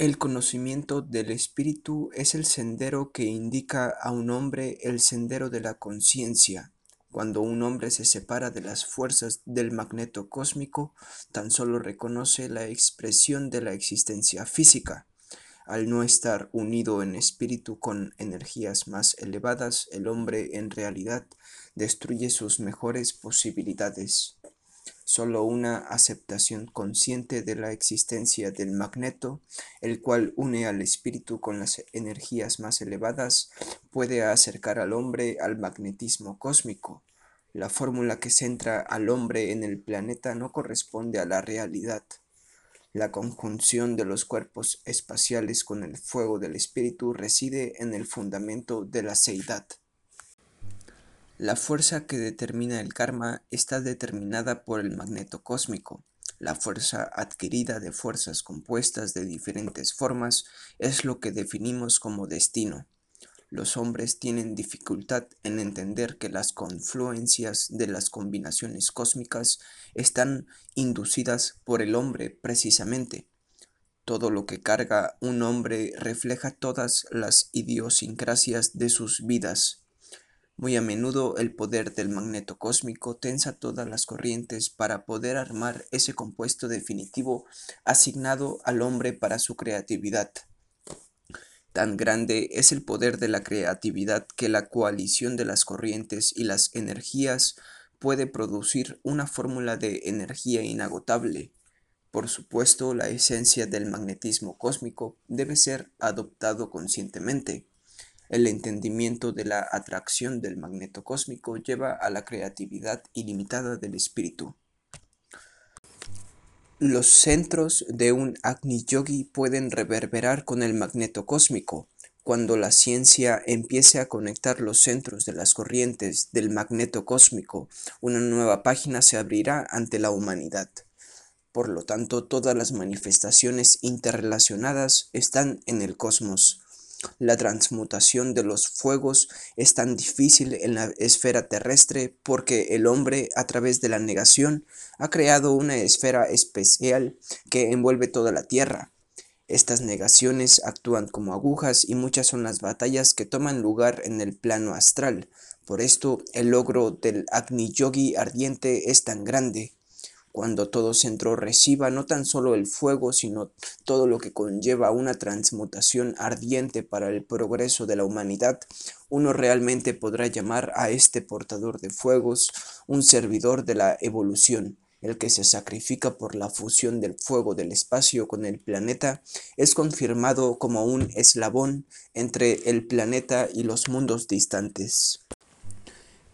El conocimiento del espíritu es el sendero que indica a un hombre el sendero de la conciencia. Cuando un hombre se separa de las fuerzas del magneto cósmico, tan solo reconoce la expresión de la existencia física. Al no estar unido en espíritu con energías más elevadas, el hombre en realidad destruye sus mejores posibilidades. Solo una aceptación consciente de la existencia del magneto, el cual une al espíritu con las energías más elevadas, puede acercar al hombre al magnetismo cósmico. La fórmula que centra al hombre en el planeta no corresponde a la realidad. La conjunción de los cuerpos espaciales con el fuego del espíritu reside en el fundamento de la seidad. La fuerza que determina el karma está determinada por el magneto cósmico. La fuerza adquirida de fuerzas compuestas de diferentes formas es lo que definimos como destino. Los hombres tienen dificultad en entender que las confluencias de las combinaciones cósmicas están inducidas por el hombre precisamente. Todo lo que carga un hombre refleja todas las idiosincrasias de sus vidas. Muy a menudo el poder del magneto cósmico tensa todas las corrientes para poder armar ese compuesto definitivo asignado al hombre para su creatividad. Tan grande es el poder de la creatividad que la coalición de las corrientes y las energías puede producir una fórmula de energía inagotable. Por supuesto, la esencia del magnetismo cósmico debe ser adoptado conscientemente. El entendimiento de la atracción del magneto cósmico lleva a la creatividad ilimitada del espíritu. Los centros de un Agni Yogi pueden reverberar con el magneto cósmico. Cuando la ciencia empiece a conectar los centros de las corrientes del magneto cósmico, una nueva página se abrirá ante la humanidad. Por lo tanto, todas las manifestaciones interrelacionadas están en el cosmos. La transmutación de los fuegos es tan difícil en la esfera terrestre porque el hombre, a través de la negación, ha creado una esfera especial que envuelve toda la tierra. Estas negaciones actúan como agujas y muchas son las batallas que toman lugar en el plano astral. Por esto, el logro del Agni Yogi ardiente es tan grande cuando todo centro reciba no tan solo el fuego, sino todo lo que conlleva una transmutación ardiente para el progreso de la humanidad, uno realmente podrá llamar a este portador de fuegos un servidor de la evolución. El que se sacrifica por la fusión del fuego del espacio con el planeta es confirmado como un eslabón entre el planeta y los mundos distantes.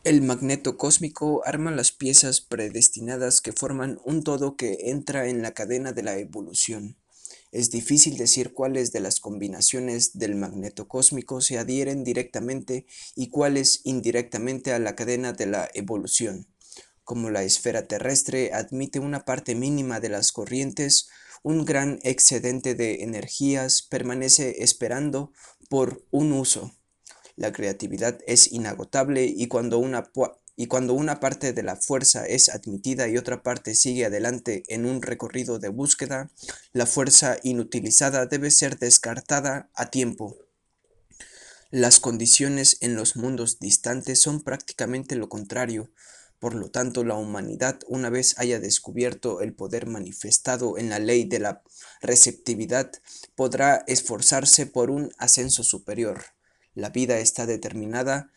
El magneto cósmico arma las piezas predestinadas que forman un todo que entra en la cadena de la evolución. Es difícil decir cuáles de las combinaciones del magneto cósmico se adhieren directamente y cuáles indirectamente a la cadena de la evolución. Como la esfera terrestre admite una parte mínima de las corrientes, un gran excedente de energías permanece esperando por un uso. La creatividad es inagotable y cuando una y cuando una parte de la fuerza es admitida y otra parte sigue adelante en un recorrido de búsqueda, la fuerza inutilizada debe ser descartada a tiempo. Las condiciones en los mundos distantes son prácticamente lo contrario. Por lo tanto, la humanidad, una vez haya descubierto el poder manifestado en la ley de la receptividad, podrá esforzarse por un ascenso superior. La vida está determinada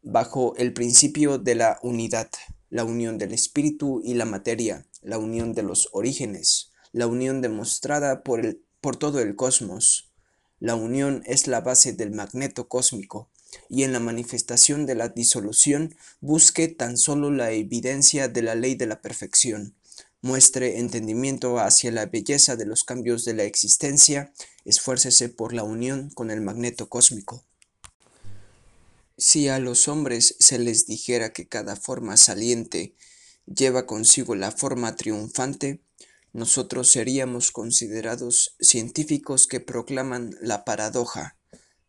bajo el principio de la unidad, la unión del espíritu y la materia, la unión de los orígenes, la unión demostrada por, el, por todo el cosmos. La unión es la base del magneto cósmico, y en la manifestación de la disolución busque tan solo la evidencia de la ley de la perfección. Muestre entendimiento hacia la belleza de los cambios de la existencia, esfuércese por la unión con el magneto cósmico. Si a los hombres se les dijera que cada forma saliente lleva consigo la forma triunfante, nosotros seríamos considerados científicos que proclaman la paradoja.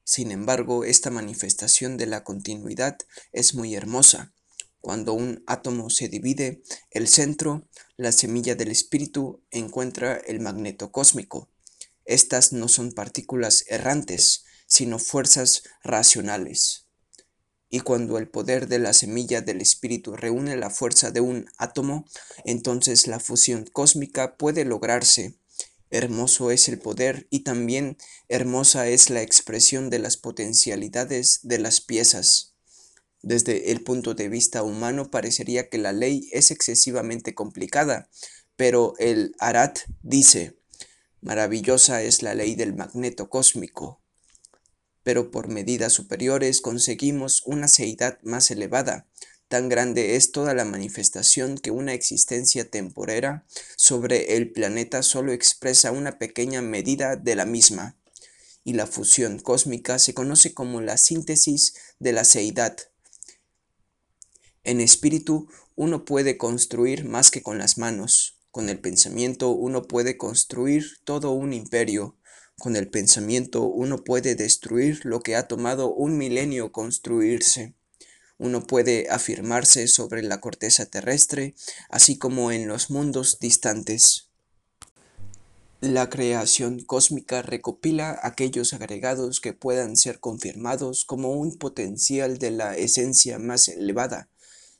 Sin embargo, esta manifestación de la continuidad es muy hermosa. Cuando un átomo se divide, el centro, la semilla del espíritu, encuentra el magneto cósmico. Estas no son partículas errantes, sino fuerzas racionales. Y cuando el poder de la semilla del espíritu reúne la fuerza de un átomo, entonces la fusión cósmica puede lograrse. Hermoso es el poder y también hermosa es la expresión de las potencialidades de las piezas. Desde el punto de vista humano parecería que la ley es excesivamente complicada, pero el Arat dice, maravillosa es la ley del magneto cósmico, pero por medidas superiores conseguimos una seidad más elevada. Tan grande es toda la manifestación que una existencia temporera sobre el planeta solo expresa una pequeña medida de la misma, y la fusión cósmica se conoce como la síntesis de la seidad. En espíritu uno puede construir más que con las manos, con el pensamiento uno puede construir todo un imperio, con el pensamiento uno puede destruir lo que ha tomado un milenio construirse. Uno puede afirmarse sobre la corteza terrestre, así como en los mundos distantes. La creación cósmica recopila aquellos agregados que puedan ser confirmados como un potencial de la esencia más elevada,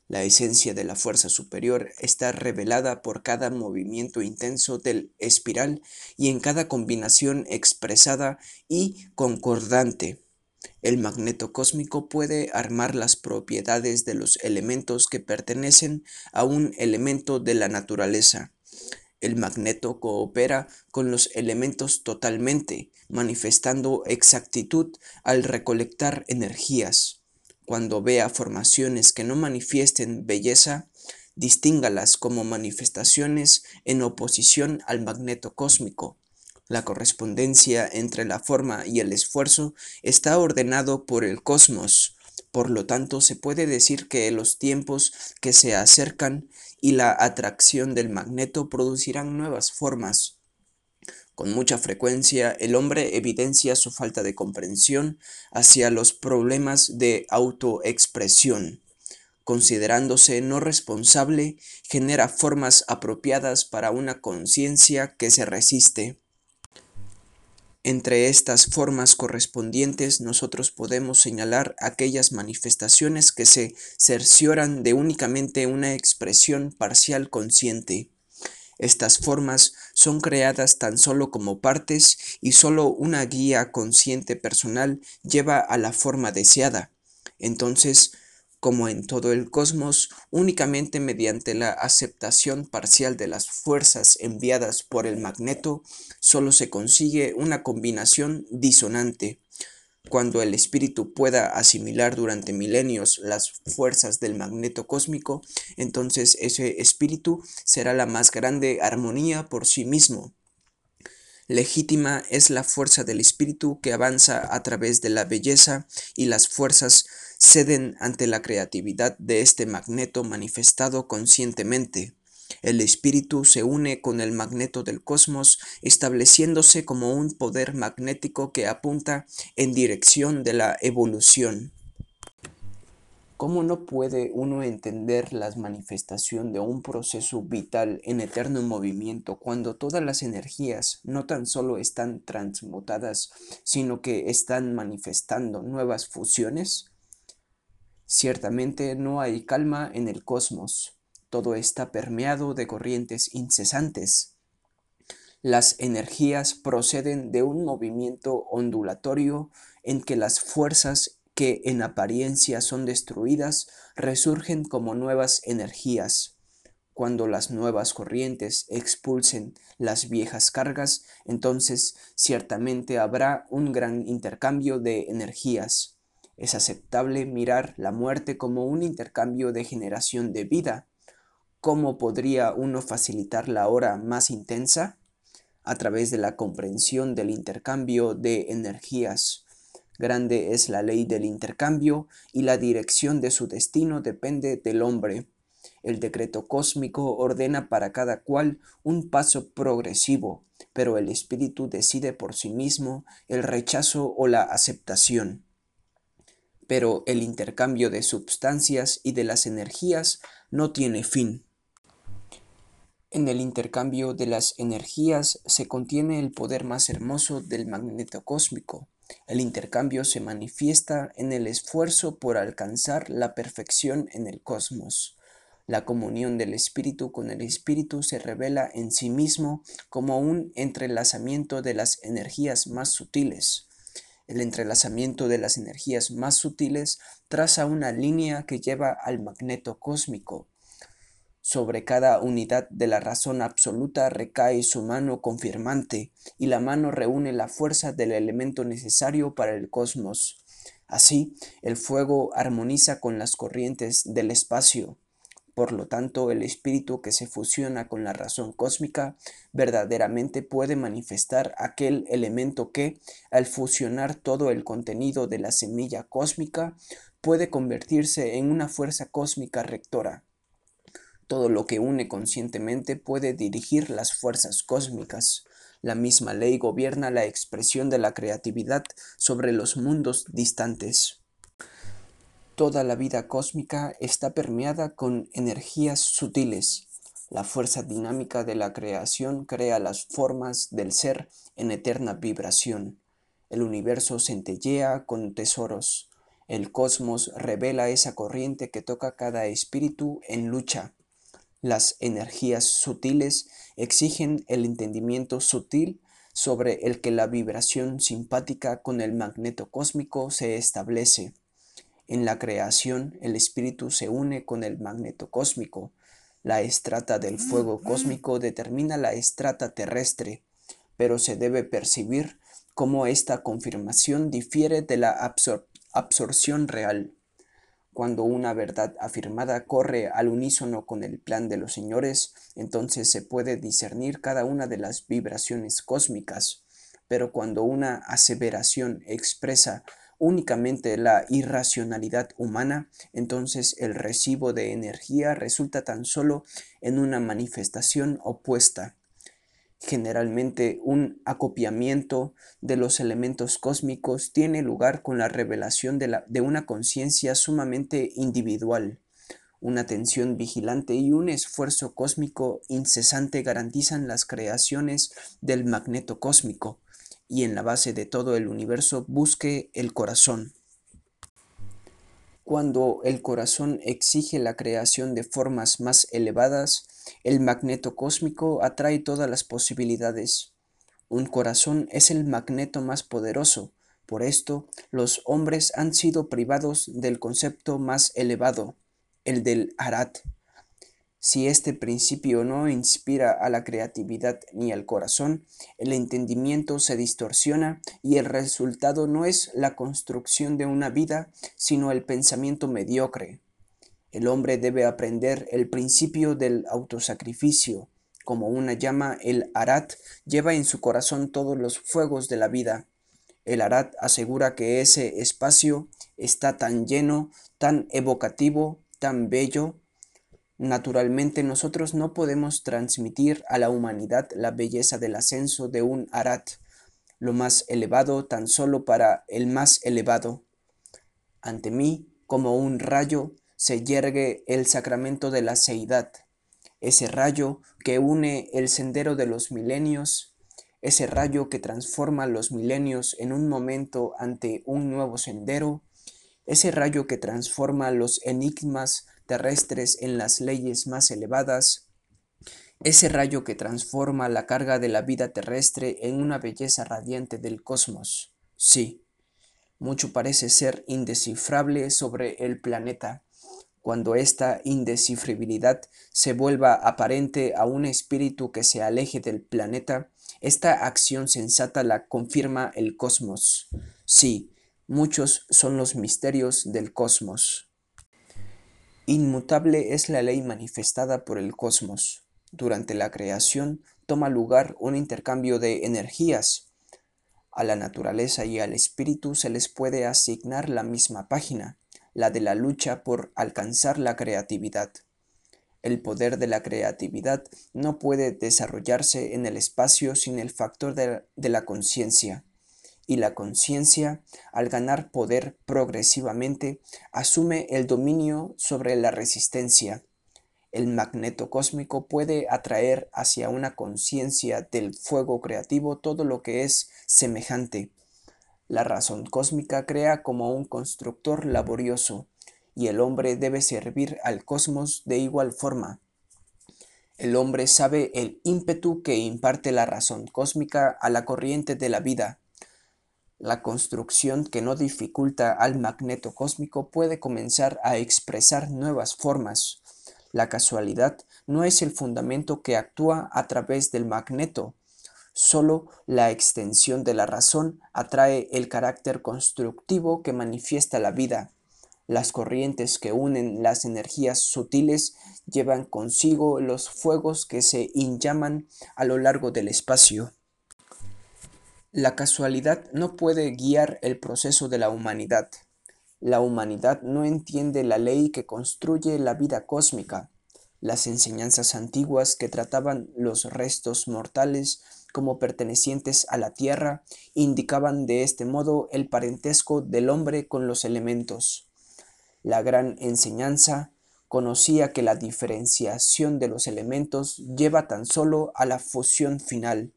la esencia de la fuerza superior está revelada por cada movimiento intenso del espiral y en cada combinación expresada y concordante. El magneto cósmico puede armar las propiedades de los elementos que pertenecen a un elemento de la naturaleza. El magneto coopera con los elementos totalmente, manifestando exactitud al recolectar energías. Cuando vea formaciones que no manifiesten belleza, distíngalas como manifestaciones en oposición al magneto cósmico. La correspondencia entre la forma y el esfuerzo está ordenado por el cosmos, por lo tanto se puede decir que los tiempos que se acercan y la atracción del magneto producirán nuevas formas, con mucha frecuencia el hombre evidencia su falta de comprensión hacia los problemas de autoexpresión. Considerándose no responsable, genera formas apropiadas para una conciencia que se resiste. Entre estas formas correspondientes nosotros podemos señalar aquellas manifestaciones que se cercioran de únicamente una expresión parcial consciente. Estas formas son creadas tan solo como partes y solo una guía consciente personal lleva a la forma deseada. Entonces, como en todo el cosmos, únicamente mediante la aceptación parcial de las fuerzas enviadas por el magneto, solo se consigue una combinación disonante cuando el espíritu pueda asimilar durante milenios las fuerzas del magneto cósmico, entonces ese espíritu será la más grande armonía por sí mismo. Legítima es la fuerza del espíritu que avanza a través de la belleza y las fuerzas ceden ante la creatividad de este magneto manifestado conscientemente. El espíritu se une con el magneto del cosmos, estableciéndose como un poder magnético que apunta en dirección de la evolución. ¿Cómo no puede uno entender la manifestación de un proceso vital en eterno movimiento cuando todas las energías no tan solo están transmutadas, sino que están manifestando nuevas fusiones? Ciertamente no hay calma en el cosmos todo está permeado de corrientes incesantes. Las energías proceden de un movimiento ondulatorio en que las fuerzas que en apariencia son destruidas resurgen como nuevas energías. Cuando las nuevas corrientes expulsen las viejas cargas, entonces ciertamente habrá un gran intercambio de energías. Es aceptable mirar la muerte como un intercambio de generación de vida, ¿Cómo podría uno facilitar la hora más intensa? A través de la comprensión del intercambio de energías. Grande es la ley del intercambio y la dirección de su destino depende del hombre. El decreto cósmico ordena para cada cual un paso progresivo, pero el espíritu decide por sí mismo el rechazo o la aceptación. Pero el intercambio de substancias y de las energías no tiene fin. En el intercambio de las energías se contiene el poder más hermoso del magneto cósmico. El intercambio se manifiesta en el esfuerzo por alcanzar la perfección en el cosmos. La comunión del espíritu con el espíritu se revela en sí mismo como un entrelazamiento de las energías más sutiles. El entrelazamiento de las energías más sutiles traza una línea que lleva al magneto cósmico. Sobre cada unidad de la razón absoluta recae su mano confirmante, y la mano reúne la fuerza del elemento necesario para el cosmos. Así, el fuego armoniza con las corrientes del espacio. Por lo tanto, el espíritu que se fusiona con la razón cósmica verdaderamente puede manifestar aquel elemento que, al fusionar todo el contenido de la semilla cósmica, puede convertirse en una fuerza cósmica rectora. Todo lo que une conscientemente puede dirigir las fuerzas cósmicas. La misma ley gobierna la expresión de la creatividad sobre los mundos distantes. Toda la vida cósmica está permeada con energías sutiles. La fuerza dinámica de la creación crea las formas del ser en eterna vibración. El universo centellea con tesoros. El cosmos revela esa corriente que toca cada espíritu en lucha. Las energías sutiles exigen el entendimiento sutil sobre el que la vibración simpática con el magneto cósmico se establece. En la creación, el espíritu se une con el magneto cósmico. La estrata del fuego cósmico determina la estrata terrestre, pero se debe percibir cómo esta confirmación difiere de la absorción real. Cuando una verdad afirmada corre al unísono con el plan de los señores, entonces se puede discernir cada una de las vibraciones cósmicas. Pero cuando una aseveración expresa únicamente la irracionalidad humana, entonces el recibo de energía resulta tan solo en una manifestación opuesta Generalmente un acopiamiento de los elementos cósmicos tiene lugar con la revelación de, de una conciencia sumamente individual. Una atención vigilante y un esfuerzo cósmico incesante garantizan las creaciones del magneto cósmico, y en la base de todo el universo busque el corazón. Cuando el corazón exige la creación de formas más elevadas, el magneto cósmico atrae todas las posibilidades. Un corazón es el magneto más poderoso, por esto los hombres han sido privados del concepto más elevado, el del arat, si este principio no inspira a la creatividad ni al corazón, el entendimiento se distorsiona y el resultado no es la construcción de una vida, sino el pensamiento mediocre. El hombre debe aprender el principio del autosacrificio. Como una llama, el arat lleva en su corazón todos los fuegos de la vida. El arat asegura que ese espacio está tan lleno, tan evocativo, tan bello, Naturalmente nosotros no podemos transmitir a la humanidad la belleza del ascenso de un arat, lo más elevado tan solo para el más elevado. Ante mí, como un rayo, se yergue el sacramento de la seidad, ese rayo que une el sendero de los milenios, ese rayo que transforma los milenios en un momento ante un nuevo sendero, ese rayo que transforma los enigmas terrestres en las leyes más elevadas, ese rayo que transforma la carga de la vida terrestre en una belleza radiante del cosmos. Sí, mucho parece ser indescifrable sobre el planeta. Cuando esta indescifrabilidad se vuelva aparente a un espíritu que se aleje del planeta, esta acción sensata la confirma el cosmos. Sí, muchos son los misterios del cosmos. Inmutable es la ley manifestada por el cosmos. Durante la creación toma lugar un intercambio de energías. A la naturaleza y al espíritu se les puede asignar la misma página, la de la lucha por alcanzar la creatividad. El poder de la creatividad no puede desarrollarse en el espacio sin el factor de, la conciencia y la conciencia, al ganar poder progresivamente, asume el dominio sobre la resistencia. el magneto cósmico puede atraer hacia una conciencia del fuego creativo todo lo que es semejante. La razón cósmica crea como un constructor laborioso, y el hombre debe servir al cosmos de igual forma. El hombre sabe el ímpetu que imparte la razón cósmica a la corriente de la vida. La construcción que no dificulta al magneto cósmico puede comenzar a expresar nuevas formas, la casualidad no es el fundamento que actúa a través del magneto, solo la extensión de la razón atrae el carácter constructivo que manifiesta la vida. Las corrientes que unen las energías sutiles llevan consigo los fuegos que se inyaman a lo largo del espacio. La casualidad no puede guiar el proceso de la humanidad. La humanidad no entiende la ley que construye la vida cósmica. Las enseñanzas antiguas que trataban los restos mortales como pertenecientes a la tierra indicaban de este modo el parentesco del hombre con los elementos. La gran enseñanza conocía que la diferenciación de los elementos lleva tan solo a la fusión final.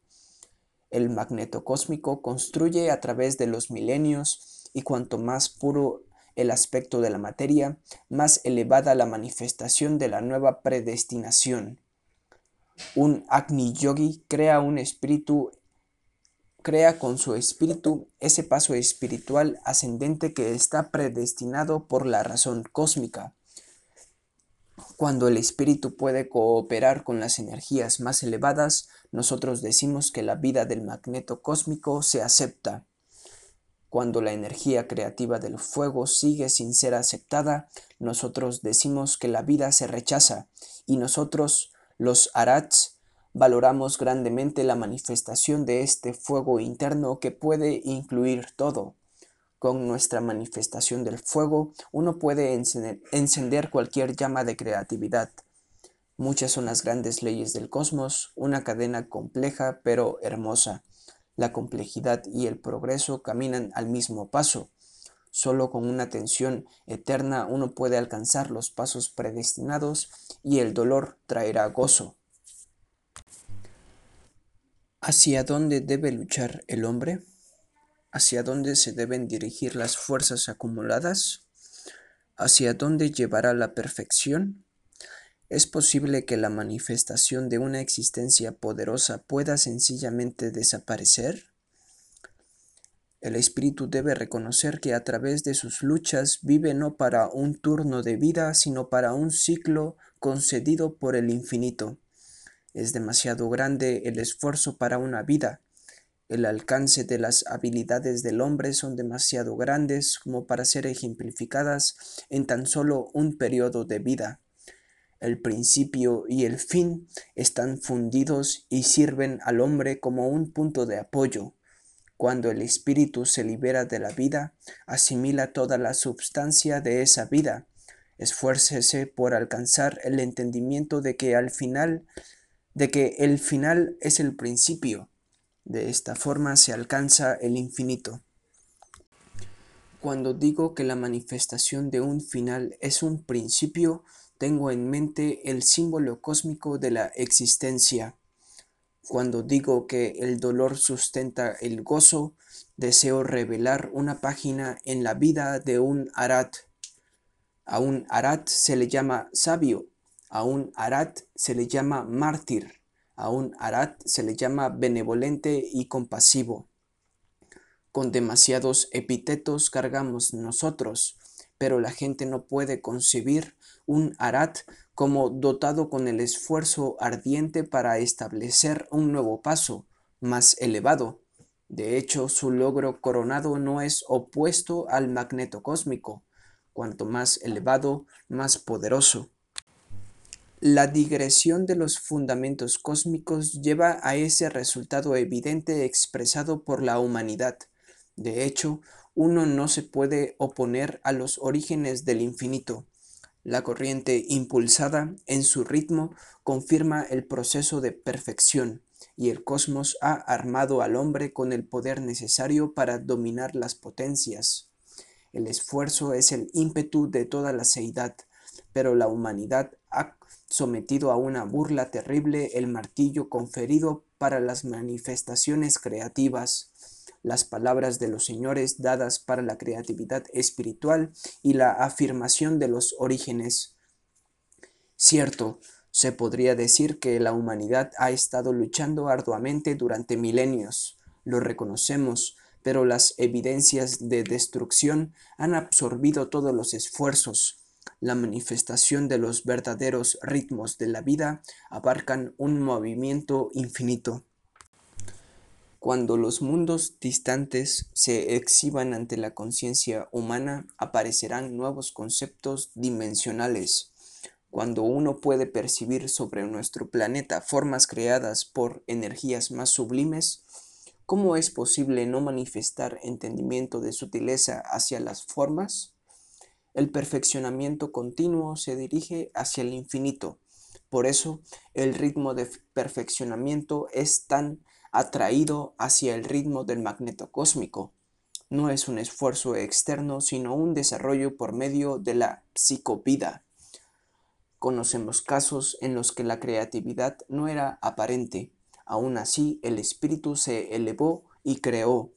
El magneto cósmico construye a través de los milenios y cuanto más puro el aspecto de la materia, más elevada la manifestación de la nueva predestinación. Un Agni Yogi crea un espíritu crea con su espíritu ese paso espiritual ascendente que está predestinado por la razón cósmica. Cuando el espíritu puede cooperar con las energías más elevadas, nosotros decimos que la vida del magneto cósmico se acepta. Cuando la energía creativa del fuego sigue sin ser aceptada, nosotros decimos que la vida se rechaza y nosotros, los arats, valoramos grandemente la manifestación de este fuego interno que puede incluir todo. Con nuestra manifestación del fuego, uno puede encender cualquier llama de creatividad. Muchas son las grandes leyes del cosmos, una cadena compleja pero hermosa. La complejidad y el progreso caminan al mismo paso. Solo con una atención eterna uno puede alcanzar los pasos predestinados y el dolor traerá gozo. ¿Hacia dónde debe luchar el hombre? ¿Hacia dónde se deben dirigir las fuerzas acumuladas? ¿Hacia dónde llevará la perfección? ¿Es posible que la manifestación de una existencia poderosa pueda sencillamente desaparecer? El espíritu debe reconocer que a través de sus luchas vive no para un turno de vida, sino para un ciclo concedido por el infinito. Es demasiado grande el esfuerzo para una vida. El alcance de las habilidades del hombre son demasiado grandes como para ser ejemplificadas en tan solo un periodo de vida. El principio y el fin están fundidos y sirven al hombre como un punto de apoyo. Cuando el espíritu se libera de la vida, asimila toda la substancia de esa vida. Esfuércese por alcanzar el entendimiento de que al final, de que el final es el principio. De esta forma se alcanza el infinito. Cuando digo que la manifestación de un final es un principio, tengo en mente el símbolo cósmico de la existencia. Cuando digo que el dolor sustenta el gozo, deseo revelar una página en la vida de un arat. A un arat se le llama sabio, a un arat se le llama mártir, a un arat se le llama benevolente y compasivo. Con demasiados epítetos cargamos nosotros, pero la gente no puede concebir un arat como dotado con el esfuerzo ardiente para establecer un nuevo paso, más elevado. De hecho, su logro coronado no es opuesto al magneto cósmico, cuanto más elevado, más poderoso. La digresión de los fundamentos cósmicos lleva a ese resultado evidente expresado por la humanidad. De hecho, uno no se puede oponer a los orígenes del infinito. La corriente impulsada en su ritmo confirma el proceso de perfección y el cosmos ha armado al hombre con el poder necesario para dominar las potencias. El esfuerzo es el ímpetu de toda la seidad, pero la humanidad ha sometido a una burla terrible el martillo conferido para las manifestaciones creativas, las palabras de los señores dadas para la creatividad espiritual y la afirmación de los orígenes. Cierto, se podría decir que la humanidad ha estado luchando arduamente durante milenios, lo reconocemos, pero las evidencias de destrucción han absorbido todos los esfuerzos. La manifestación de los verdaderos ritmos de la vida abarcan un movimiento infinito. Cuando los mundos distantes se exhiban ante la conciencia humana, aparecerán nuevos conceptos dimensionales. Cuando uno puede percibir sobre nuestro planeta formas creadas por energías más sublimes, ¿cómo es posible no manifestar entendimiento de sutileza hacia las formas? El perfeccionamiento continuo se dirige hacia el infinito. Por eso, el ritmo de perfeccionamiento es tan atraído hacia el ritmo del magneto cósmico. No es un esfuerzo externo, sino un desarrollo por medio de la psicopida. Conocemos casos en los que la creatividad no era aparente. Aún así, el espíritu se elevó y creó.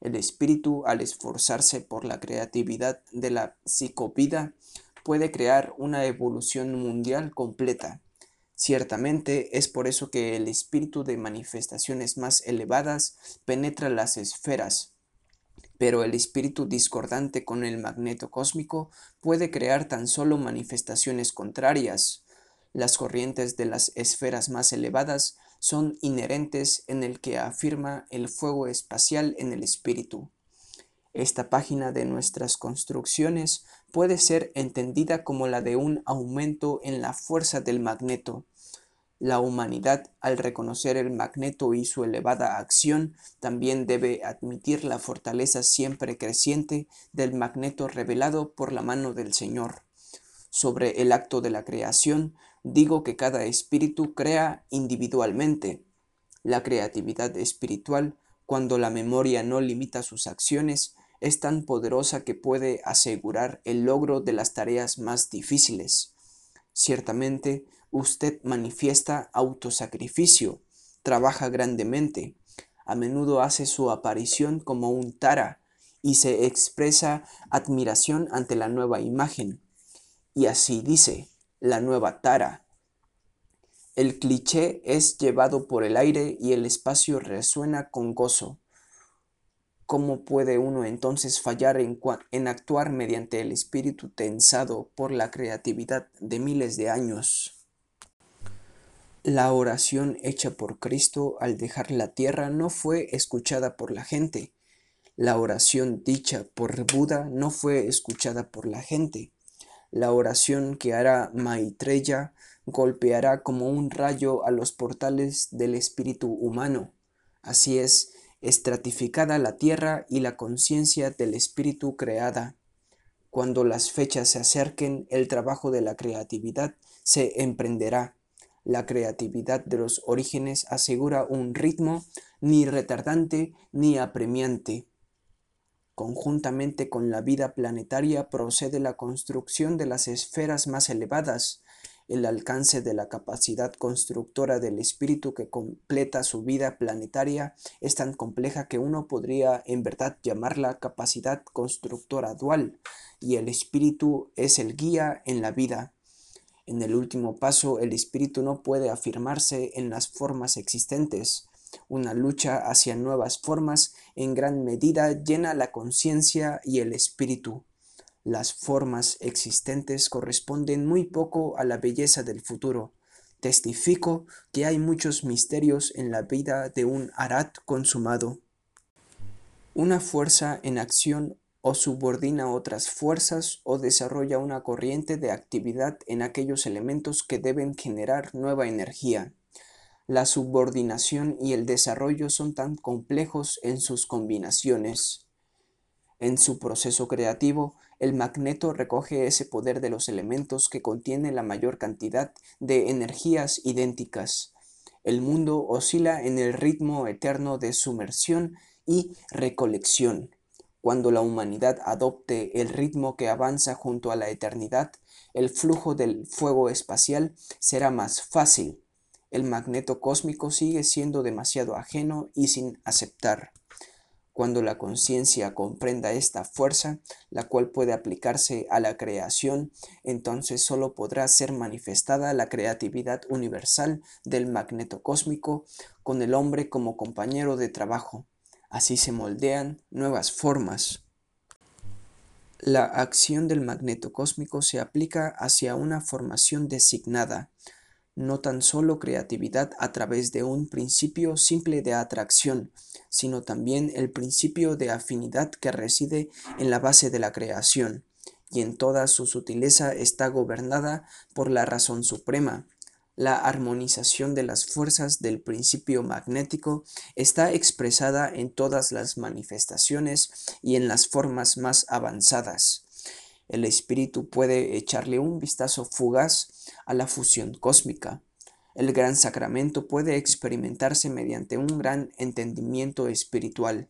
El espíritu, al esforzarse por la creatividad de la psicopida, puede crear una evolución mundial completa. Ciertamente es por eso que el espíritu de manifestaciones más elevadas penetra las esferas, pero el espíritu discordante con el magneto cósmico puede crear tan solo manifestaciones contrarias. Las corrientes de las esferas más elevadas son inherentes en el que afirma el fuego espacial en el espíritu. Esta página de nuestras construcciones puede ser entendida como la de un aumento en la fuerza del magneto. La humanidad, al reconocer el magneto y su elevada acción, también debe admitir la fortaleza siempre creciente del magneto revelado por la mano del Señor. Sobre el acto de la creación, digo que cada espíritu crea individualmente. La creatividad espiritual, cuando la memoria no limita sus acciones, es tan poderosa que puede asegurar el logro de las tareas más difíciles. Ciertamente, usted manifiesta autosacrificio, trabaja grandemente, a menudo hace su aparición como un tara y se expresa admiración ante la nueva imagen. Y así dice, la nueva tara. El cliché es llevado por el aire y el espacio resuena con gozo. ¿Cómo puede uno entonces fallar en, actuar mediante el espíritu tensado por la creatividad de miles de años? La oración hecha por Cristo al dejar la tierra no fue escuchada por la gente. La oración dicha por Buda no fue escuchada por la gente. La oración que hará Maitreya golpeará como un rayo a los portales del espíritu humano. Así es, estratificada la tierra y la conciencia del espíritu creada. Cuando las fechas se acerquen, el trabajo de la creatividad se emprenderá. La creatividad de los orígenes asegura un ritmo ni retardante ni apremiante. Conjuntamente con la vida planetaria procede la construcción de las esferas más elevadas, el alcance de la capacidad constructora del espíritu que completa su vida planetaria es tan compleja que uno podría en verdad llamarla capacidad constructora dual, y el espíritu es el guía en la vida. En el último paso, el espíritu no puede afirmarse en las formas existentes. Una lucha hacia nuevas formas en gran medida llena la conciencia y el espíritu. Las formas existentes corresponden muy poco a la belleza del futuro. Testifico que hay muchos misterios en la vida de un Arat consumado. Una fuerza en acción o subordina otras fuerzas o desarrolla una corriente de actividad en aquellos elementos que deben generar nueva energía. La subordinación y el desarrollo son tan complejos en sus combinaciones. En su proceso creativo, el magneto recoge ese poder de los elementos que contiene la mayor cantidad de energías idénticas. El mundo oscila en el ritmo eterno de sumersión y recolección. Cuando la humanidad adopte el ritmo que avanza junto a la eternidad, el flujo del fuego espacial será más fácil. El magneto cósmico sigue siendo demasiado ajeno y sin aceptar. Cuando la conciencia comprenda esta fuerza, la cual puede aplicarse a la creación, entonces solo podrá ser manifestada la creatividad universal del magneto cósmico con el hombre como compañero de trabajo. Así se moldean nuevas formas. La acción del magneto cósmico se aplica hacia una formación designada, no tan solo creatividad a través de un principio simple de atracción, sino también el principio de afinidad que reside en la base de la creación, y en toda su sutileza está gobernada por la razón suprema. La armonización de las fuerzas del principio magnético está expresada en todas las manifestaciones y en las formas más avanzadas. El espíritu puede echarle un vistazo fugaz a la fusión cósmica. El gran sacramento puede experimentarse mediante un gran entendimiento espiritual.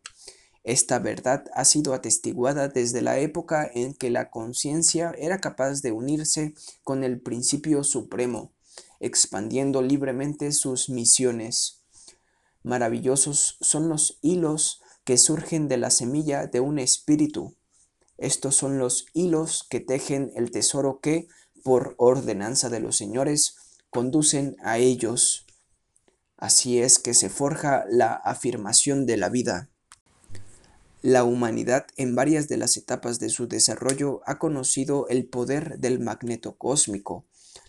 Esta verdad ha sido atestiguada desde la época en que la conciencia era capaz de unirse con el principio supremo, expandiendo libremente sus misiones. Maravillosos son los hilos que surgen de la semilla de un espíritu. Estos son los hilos que tejen el tesoro que, por ordenanza de los señores, conducen a ellos. Así es que se forja la afirmación de la vida. La humanidad en varias de las etapas de su desarrollo ha conocido el poder del magneto cósmico.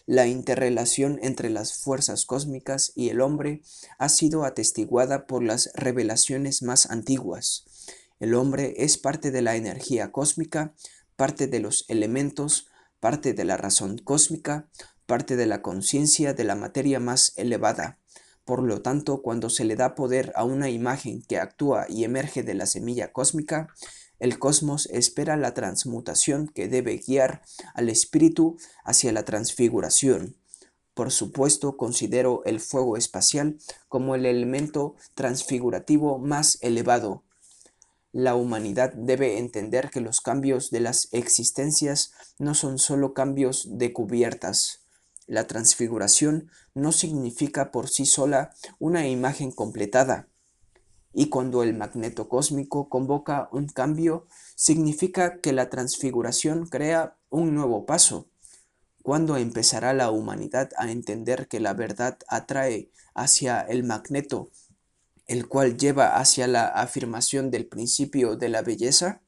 La interrelación entre las fuerzas cósmicas y el hombre ha sido atestiguada por las revelaciones más antiguas. El hombre es parte de la energía cósmica, parte de los elementos, parte de la razón cósmica, parte de la conciencia de la materia más elevada. Por lo tanto, cuando se le da poder a una imagen que actúa y emerge de la semilla cósmica, el cosmos espera la transmutación que debe guiar al espíritu hacia la transfiguración. Por supuesto, considero el fuego espacial como el elemento transfigurativo más elevado, la humanidad debe entender que los cambios de las existencias no son solo cambios de cubiertas. La transfiguración no significa por sí sola una imagen completada. Y cuando el magneto cósmico convoca un cambio, significa que la transfiguración crea un nuevo paso. ¿Cuándo empezará la humanidad a entender que la verdad atrae hacia el magneto el cual lleva hacia la afirmación del principio de la belleza?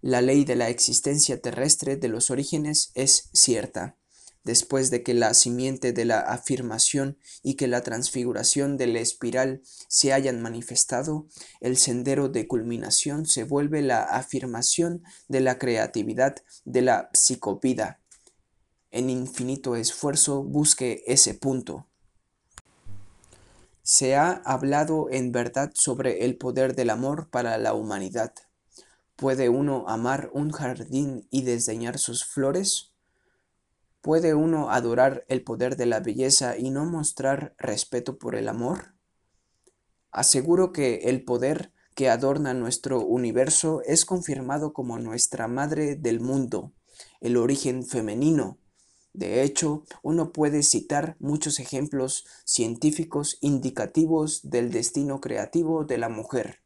La ley de la existencia terrestre de los orígenes es cierta. Después de que la simiente de la afirmación y que la transfiguración de la espiral se hayan manifestado, el sendero de culminación se vuelve la afirmación de la creatividad de la psicopida. En infinito esfuerzo busque ese punto. Se ha hablado en verdad sobre el poder del amor para la humanidad. ¿Puede uno amar un jardín y desdeñar sus flores? ¿Puede uno adorar el poder de la belleza y no mostrar respeto por el amor? Aseguro que el poder que adorna nuestro universo es confirmado como nuestra madre del mundo, el origen femenino, de hecho, uno puede citar muchos ejemplos científicos indicativos del destino creativo de la mujer.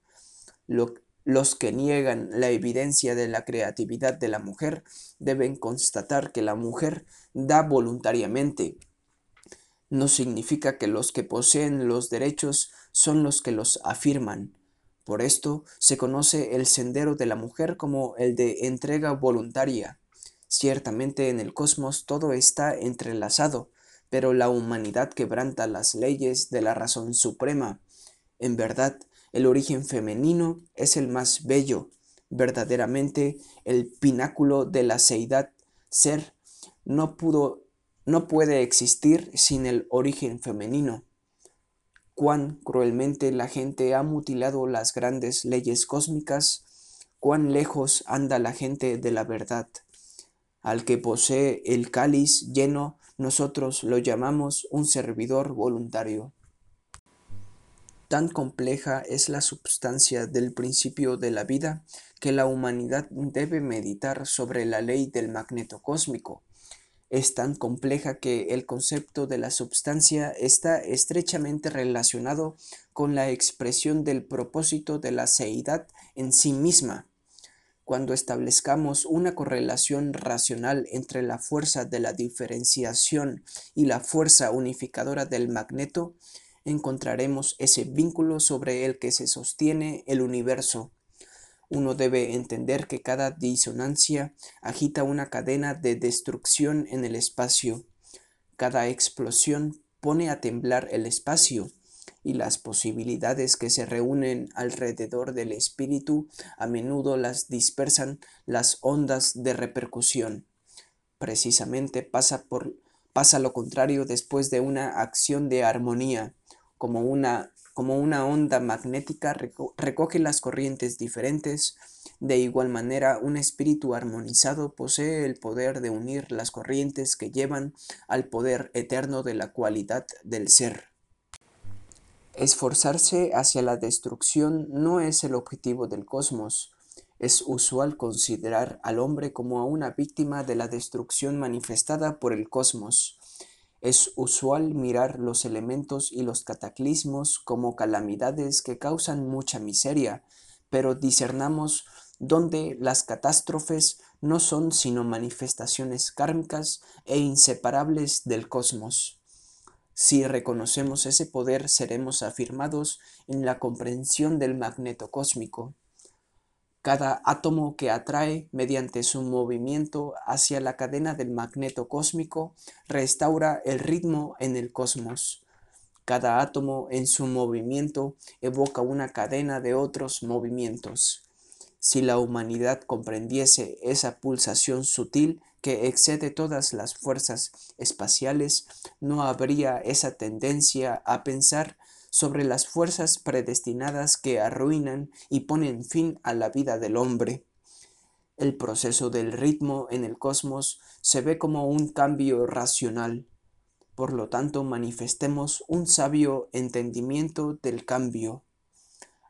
los que niegan la evidencia de la creatividad de la mujer deben constatar que la mujer da voluntariamente. No significa que los que poseen los derechos son los que los afirman. Por esto se conoce el sendero de la mujer como el de entrega voluntaria. Ciertamente en el cosmos todo está entrelazado, pero la humanidad quebranta las leyes de la razón suprema. En verdad, el origen femenino es el más bello, verdaderamente el pináculo de la seidad. Ser no pudo no puede existir sin el origen femenino. Cuán cruelmente la gente ha mutilado las grandes leyes cósmicas, cuán lejos anda la gente de la verdad. Al que posee el cáliz lleno, nosotros lo llamamos un servidor voluntario. Tan compleja es la substancia del principio de la vida que la humanidad debe meditar sobre la ley del magneto cósmico. Es tan compleja que el concepto de la substancia está estrechamente relacionado con la expresión del propósito de la seidad en sí misma. Cuando establezcamos una correlación racional entre la fuerza de la diferenciación y la fuerza unificadora del magneto, encontraremos ese vínculo sobre el que se sostiene el universo. Uno debe entender que cada disonancia agita una cadena de destrucción en el espacio. Cada explosión pone a temblar el espacio y las posibilidades que se reúnen alrededor del espíritu a menudo las dispersan las ondas de repercusión. Precisamente pasa por pasa lo contrario después de una acción de armonía como una, como una onda magnética recoge las corrientes diferentes. De igual manera, un espíritu armonizado posee el poder de unir las corrientes que llevan al poder eterno de la cualidad del ser. Esforzarse hacia la destrucción no es el objetivo del cosmos. Es usual considerar al hombre como una víctima de la destrucción manifestada por el cosmos. Es usual mirar los elementos y los cataclismos como calamidades que causan mucha miseria, pero discernamos donde las catástrofes no son sino manifestaciones kármicas e inseparables del cosmos. Si reconocemos ese poder, seremos afirmados en la comprensión del magneto cósmico. Cada átomo que atrae mediante su movimiento hacia la cadena del magneto cósmico restaura el ritmo en el cosmos. Cada átomo en su movimiento evoca una cadena de otros movimientos. Si la humanidad comprendiese esa pulsación sutil que excede todas las fuerzas espaciales, no habría esa tendencia a pensar sobre las fuerzas predestinadas que arruinan y ponen fin a la vida del hombre. El proceso del ritmo en el cosmos se ve como un cambio racional. Por lo tanto, manifestemos un sabio entendimiento del cambio.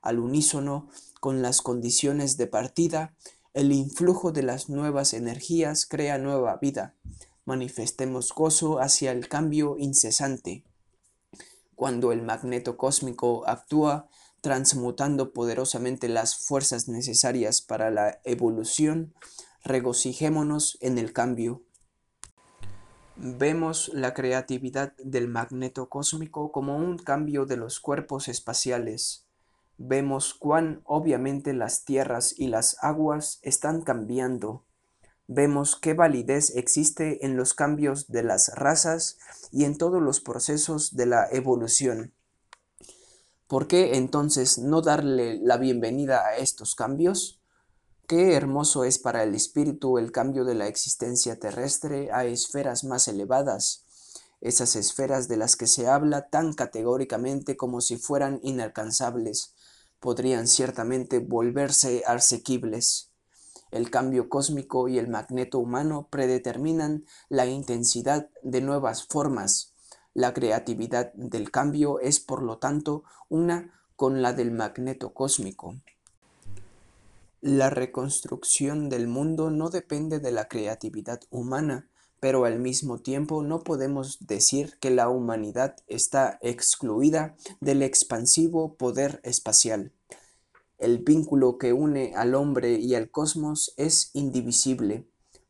Al unísono con las condiciones de partida, el influjo de las nuevas energías crea nueva vida. Manifestemos gozo hacia el cambio incesante cuando el magneto cósmico actúa transmutando poderosamente las fuerzas necesarias para la evolución, regocijémonos en el cambio. Vemos la creatividad del magneto cósmico como un cambio de los cuerpos espaciales. Vemos cuán obviamente las tierras y las aguas están cambiando vemos qué validez existe en los cambios de las razas y en todos los procesos de la evolución. ¿Por qué entonces no darle la bienvenida a estos cambios? Qué hermoso es para el espíritu el cambio de la existencia terrestre a esferas más elevadas, esas esferas de las que se habla tan categóricamente como si fueran inalcanzables, podrían ciertamente volverse asequibles. El cambio cósmico y el magneto humano predeterminan la intensidad de nuevas formas. La creatividad del cambio es, por lo tanto, una con la del magneto cósmico. La reconstrucción del mundo no depende de la creatividad humana, pero al mismo tiempo no podemos decir que la humanidad está excluida del expansivo poder espacial. El vínculo que une al hombre y al cosmos es indivisible.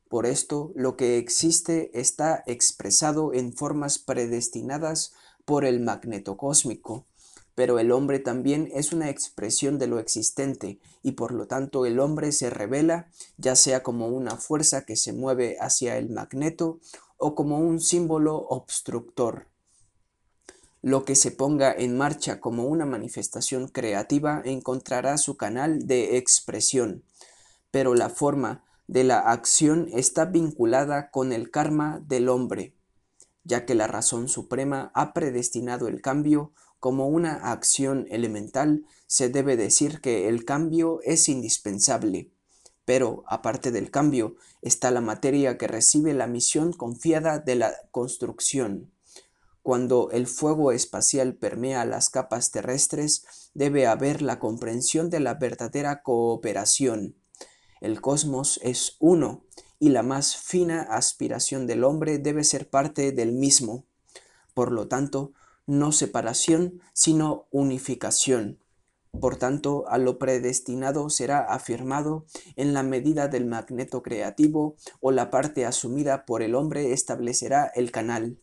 Por esto, lo que existe está expresado en formas predestinadas por el magneto cósmico. Pero el hombre también es una expresión de lo existente y por lo tanto el hombre se revela ya sea como una fuerza que se mueve hacia el magneto o como un símbolo obstructor. Lo que se ponga en marcha como una manifestación creativa encontrará su canal de expresión, pero la forma de la acción está vinculada con el karma del hombre, ya que la razón suprema ha predestinado el cambio como una acción elemental, se debe decir que el cambio es indispensable. Pero, aparte del cambio, está la materia que recibe la misión confiada de la construcción. Cuando el fuego espacial permea las capas terrestres, debe haber la comprensión de la verdadera cooperación. El cosmos es uno y la más fina aspiración del hombre debe ser parte del mismo. Por lo tanto, no separación, sino unificación. Por tanto, a lo predestinado será afirmado en la medida del magneto creativo o la parte asumida por el hombre establecerá el canal.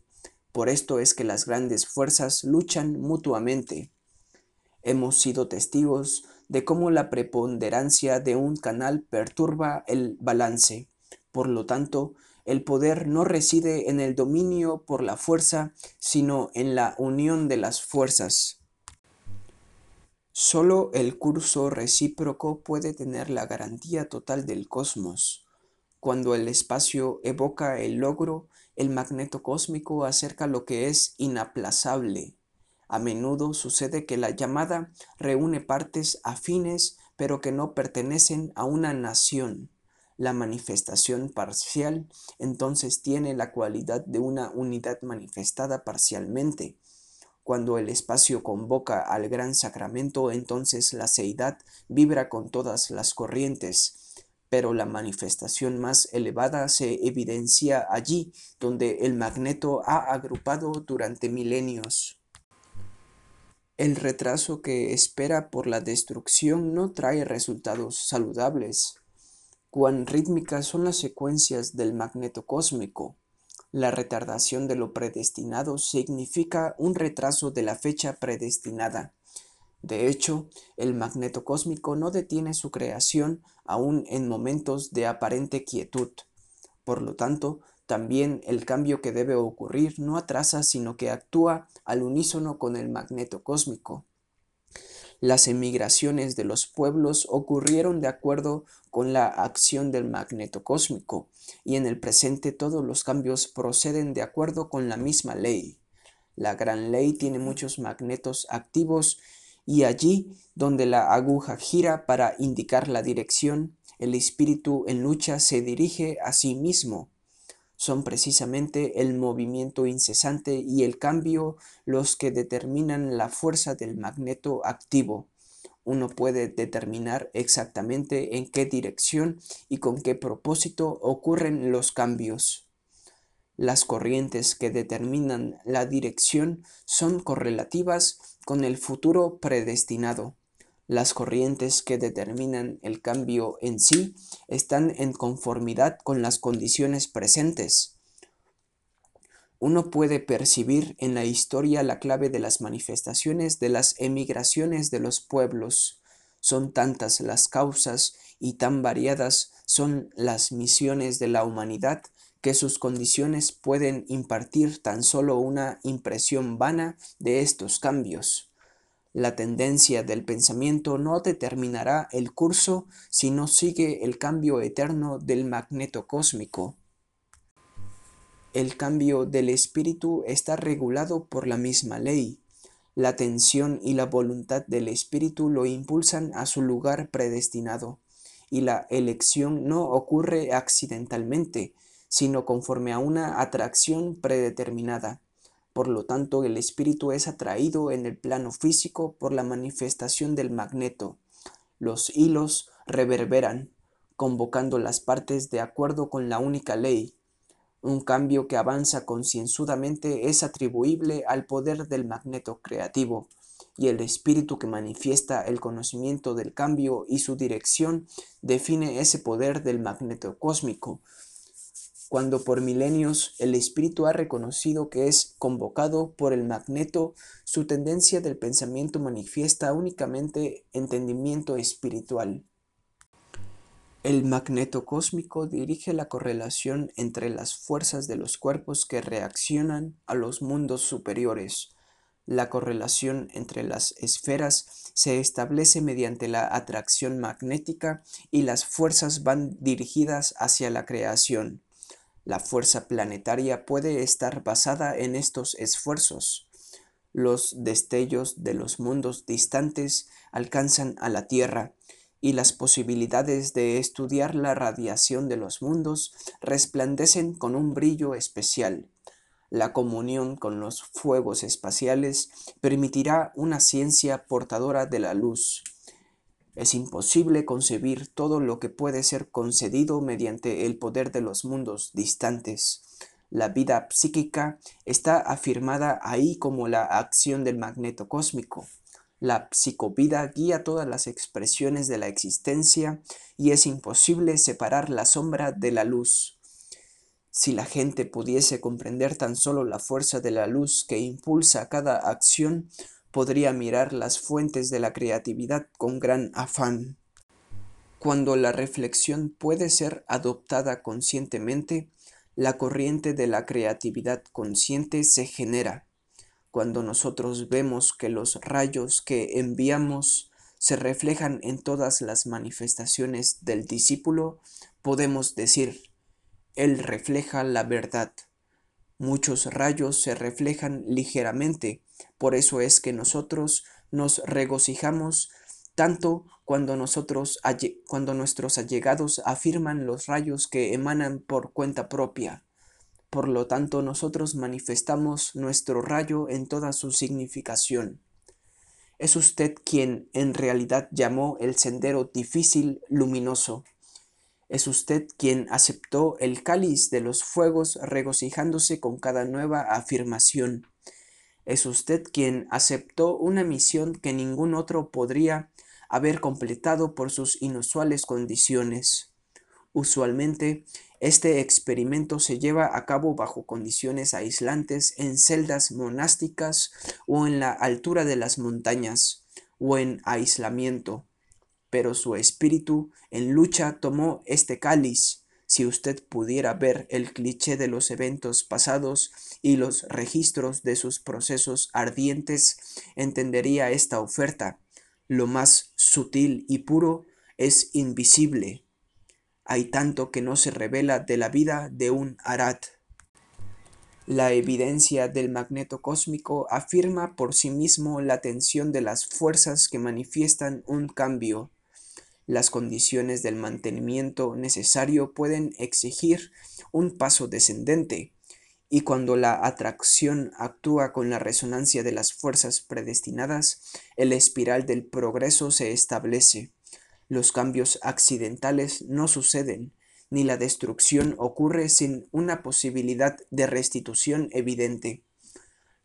Por esto es que las grandes fuerzas luchan mutuamente. Hemos sido testigos de cómo la preponderancia de un canal perturba el balance. Por lo tanto, el poder no reside en el dominio por la fuerza, sino en la unión de las fuerzas. Solo el curso recíproco puede tener la garantía total del cosmos. Cuando el espacio evoca el logro, el magneto cósmico acerca lo que es inaplazable. A menudo sucede que la llamada reúne partes afines pero que no pertenecen a una nación. La manifestación parcial entonces tiene la cualidad de una unidad manifestada parcialmente. Cuando el espacio convoca al gran sacramento, entonces la seidad vibra con todas las corrientes, pero la manifestación más elevada se evidencia allí donde el magneto ha agrupado durante milenios. El retraso que espera por la destrucción no trae resultados saludables. Cuán rítmicas son las secuencias del magneto cósmico. La retardación de lo predestinado significa un retraso de la fecha predestinada. De hecho, el magneto cósmico no detiene su creación aún en momentos de aparente quietud. Por lo tanto, también el cambio que debe ocurrir no atrasa, sino que actúa al unísono con el magneto cósmico. Las emigraciones de los pueblos ocurrieron de acuerdo con la acción del magneto cósmico, y en el presente todos los cambios proceden de acuerdo con la misma ley. La gran ley tiene muchos magnetos activos y allí donde la aguja gira para indicar la dirección, el espíritu en lucha se dirige a sí mismo. Son precisamente el movimiento incesante y el cambio los que determinan la fuerza del magneto activo. Uno puede determinar exactamente en qué dirección y con qué propósito ocurren los cambios. Las corrientes que determinan la dirección son correlativas con el futuro predestinado. Las corrientes que determinan el cambio en sí están en conformidad con las condiciones presentes. Uno puede percibir en la historia la clave de las manifestaciones de las emigraciones de los pueblos. Son tantas las causas y tan variadas son las misiones de la humanidad que sus condiciones pueden impartir tan solo una impresión vana de estos cambios. La tendencia del pensamiento no determinará el curso si no sigue el cambio eterno del magneto cósmico. El cambio del espíritu está regulado por la misma ley. La tensión y la voluntad del espíritu lo impulsan a su lugar predestinado, y la elección no ocurre accidentalmente, sino conforme a una atracción predeterminada. Por lo tanto, el espíritu es atraído en el plano físico por la manifestación del magneto. Los hilos reverberan, convocando las partes de acuerdo con la única ley. Un cambio que avanza concienzudamente es atribuible al poder del magneto creativo, y el espíritu que manifiesta el conocimiento del cambio y su dirección define ese poder del magneto cósmico, cuando por milenios el espíritu ha reconocido que es convocado por el magneto, su tendencia del pensamiento manifiesta únicamente entendimiento espiritual. El magneto cósmico dirige la correlación entre las fuerzas de los cuerpos que reaccionan a los mundos superiores. La correlación entre las esferas se establece mediante la atracción magnética y las fuerzas van dirigidas hacia la creación. La fuerza planetaria puede estar basada en estos esfuerzos. Los destellos de los mundos distantes alcanzan a la Tierra y las posibilidades de estudiar la radiación de los mundos resplandecen con un brillo especial. La comunión con los fuegos espaciales permitirá una ciencia portadora de la luz. Es imposible concebir todo lo que puede ser concedido mediante el poder de los mundos distantes. La vida psíquica está afirmada ahí como la acción del magneto cósmico. La psicovida guía todas las expresiones de la existencia y es imposible separar la sombra de la luz. Si la gente pudiese comprender tan solo la fuerza de la luz que impulsa cada acción, podría mirar las fuentes de la creatividad con gran afán. Cuando la reflexión puede ser adoptada conscientemente, la corriente de la creatividad consciente se genera. Cuando nosotros vemos que los rayos que enviamos se reflejan en todas las manifestaciones del discípulo, podemos decir, él refleja la verdad. Muchos rayos se reflejan ligeramente, por eso es que nosotros nos regocijamos tanto cuando nosotros cuando nuestros allegados afirman los rayos que emanan por cuenta propia. Por lo tanto, nosotros manifestamos nuestro rayo en toda su significación. Es usted quien en realidad llamó el sendero difícil luminoso. Es usted quien aceptó el cáliz de los fuegos regocijándose con cada nueva afirmación. Es usted quien aceptó una misión que ningún otro podría haber completado por sus inusuales condiciones. Usualmente, este experimento se lleva a cabo bajo condiciones aislantes en celdas monásticas o en la altura de las montañas o en aislamiento pero su espíritu en lucha tomó este cáliz. Si usted pudiera ver el cliché de los eventos pasados y los registros de sus procesos ardientes, entendería esta oferta. Lo más sutil y puro es invisible. Hay tanto que no se revela de la vida de un Arat. La evidencia del magneto cósmico afirma por sí mismo la tensión de las fuerzas que manifiestan un cambio. Las condiciones del mantenimiento necesario pueden exigir un paso descendente, y cuando la atracción actúa con la resonancia de las fuerzas predestinadas, el espiral del progreso se establece. Los cambios accidentales no suceden, ni la destrucción ocurre sin una posibilidad de restitución evidente.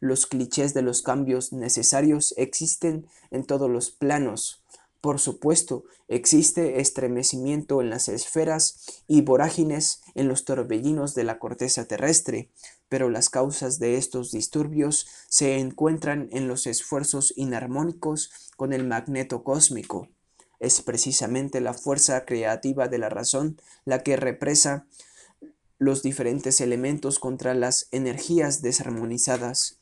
Los clichés de los cambios necesarios existen en todos los planos, por supuesto, existe estremecimiento en las esferas y vorágines en los torbellinos de la corteza terrestre, pero las causas de estos disturbios se encuentran en los esfuerzos inarmónicos con el magneto cósmico. Es precisamente la fuerza creativa de la razón la que represa los diferentes elementos contra las energías desarmonizadas.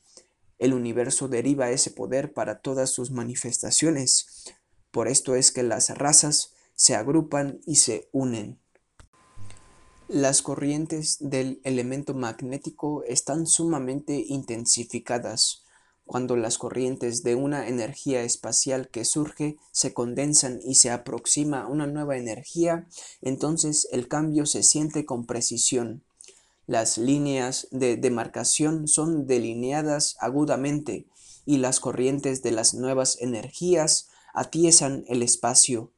El universo deriva ese poder para todas sus manifestaciones, por esto es que las razas se agrupan y se unen. Las corrientes del elemento magnético están sumamente intensificadas. Cuando las corrientes de una energía espacial que surge se condensan y se aproxima una nueva energía, entonces el cambio se siente con precisión. Las líneas de demarcación son delineadas agudamente y las corrientes de las nuevas energías atiesan el espacio.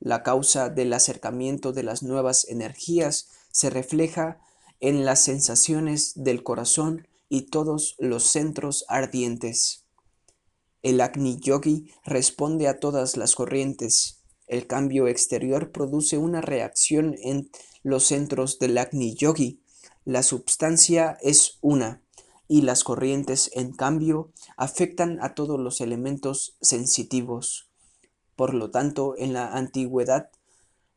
La causa del acercamiento de las nuevas energías se refleja en las sensaciones del corazón y todos los centros ardientes. El Agni Yogi responde a todas las corrientes. El cambio exterior produce una reacción en los centros del Agni Yogi. La substancia es una y las corrientes, en cambio, afectan a todos los elementos sensitivos. Por lo tanto, en la antigüedad,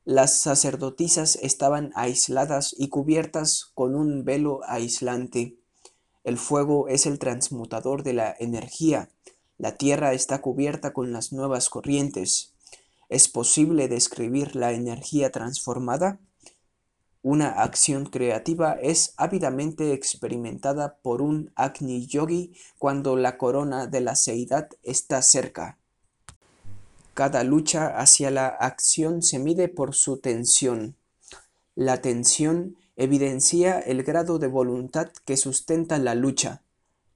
las sacerdotisas estaban aisladas y cubiertas con un velo aislante. El fuego es el transmutador de la energía. La tierra está cubierta con las nuevas corrientes. ¿Es posible describir la energía transformada? Una acción creativa es ávidamente experimentada por un Agni Yogi cuando la corona de la seidad está cerca. Cada lucha hacia la acción se mide por su tensión. La tensión evidencia el grado de voluntad que sustenta la lucha.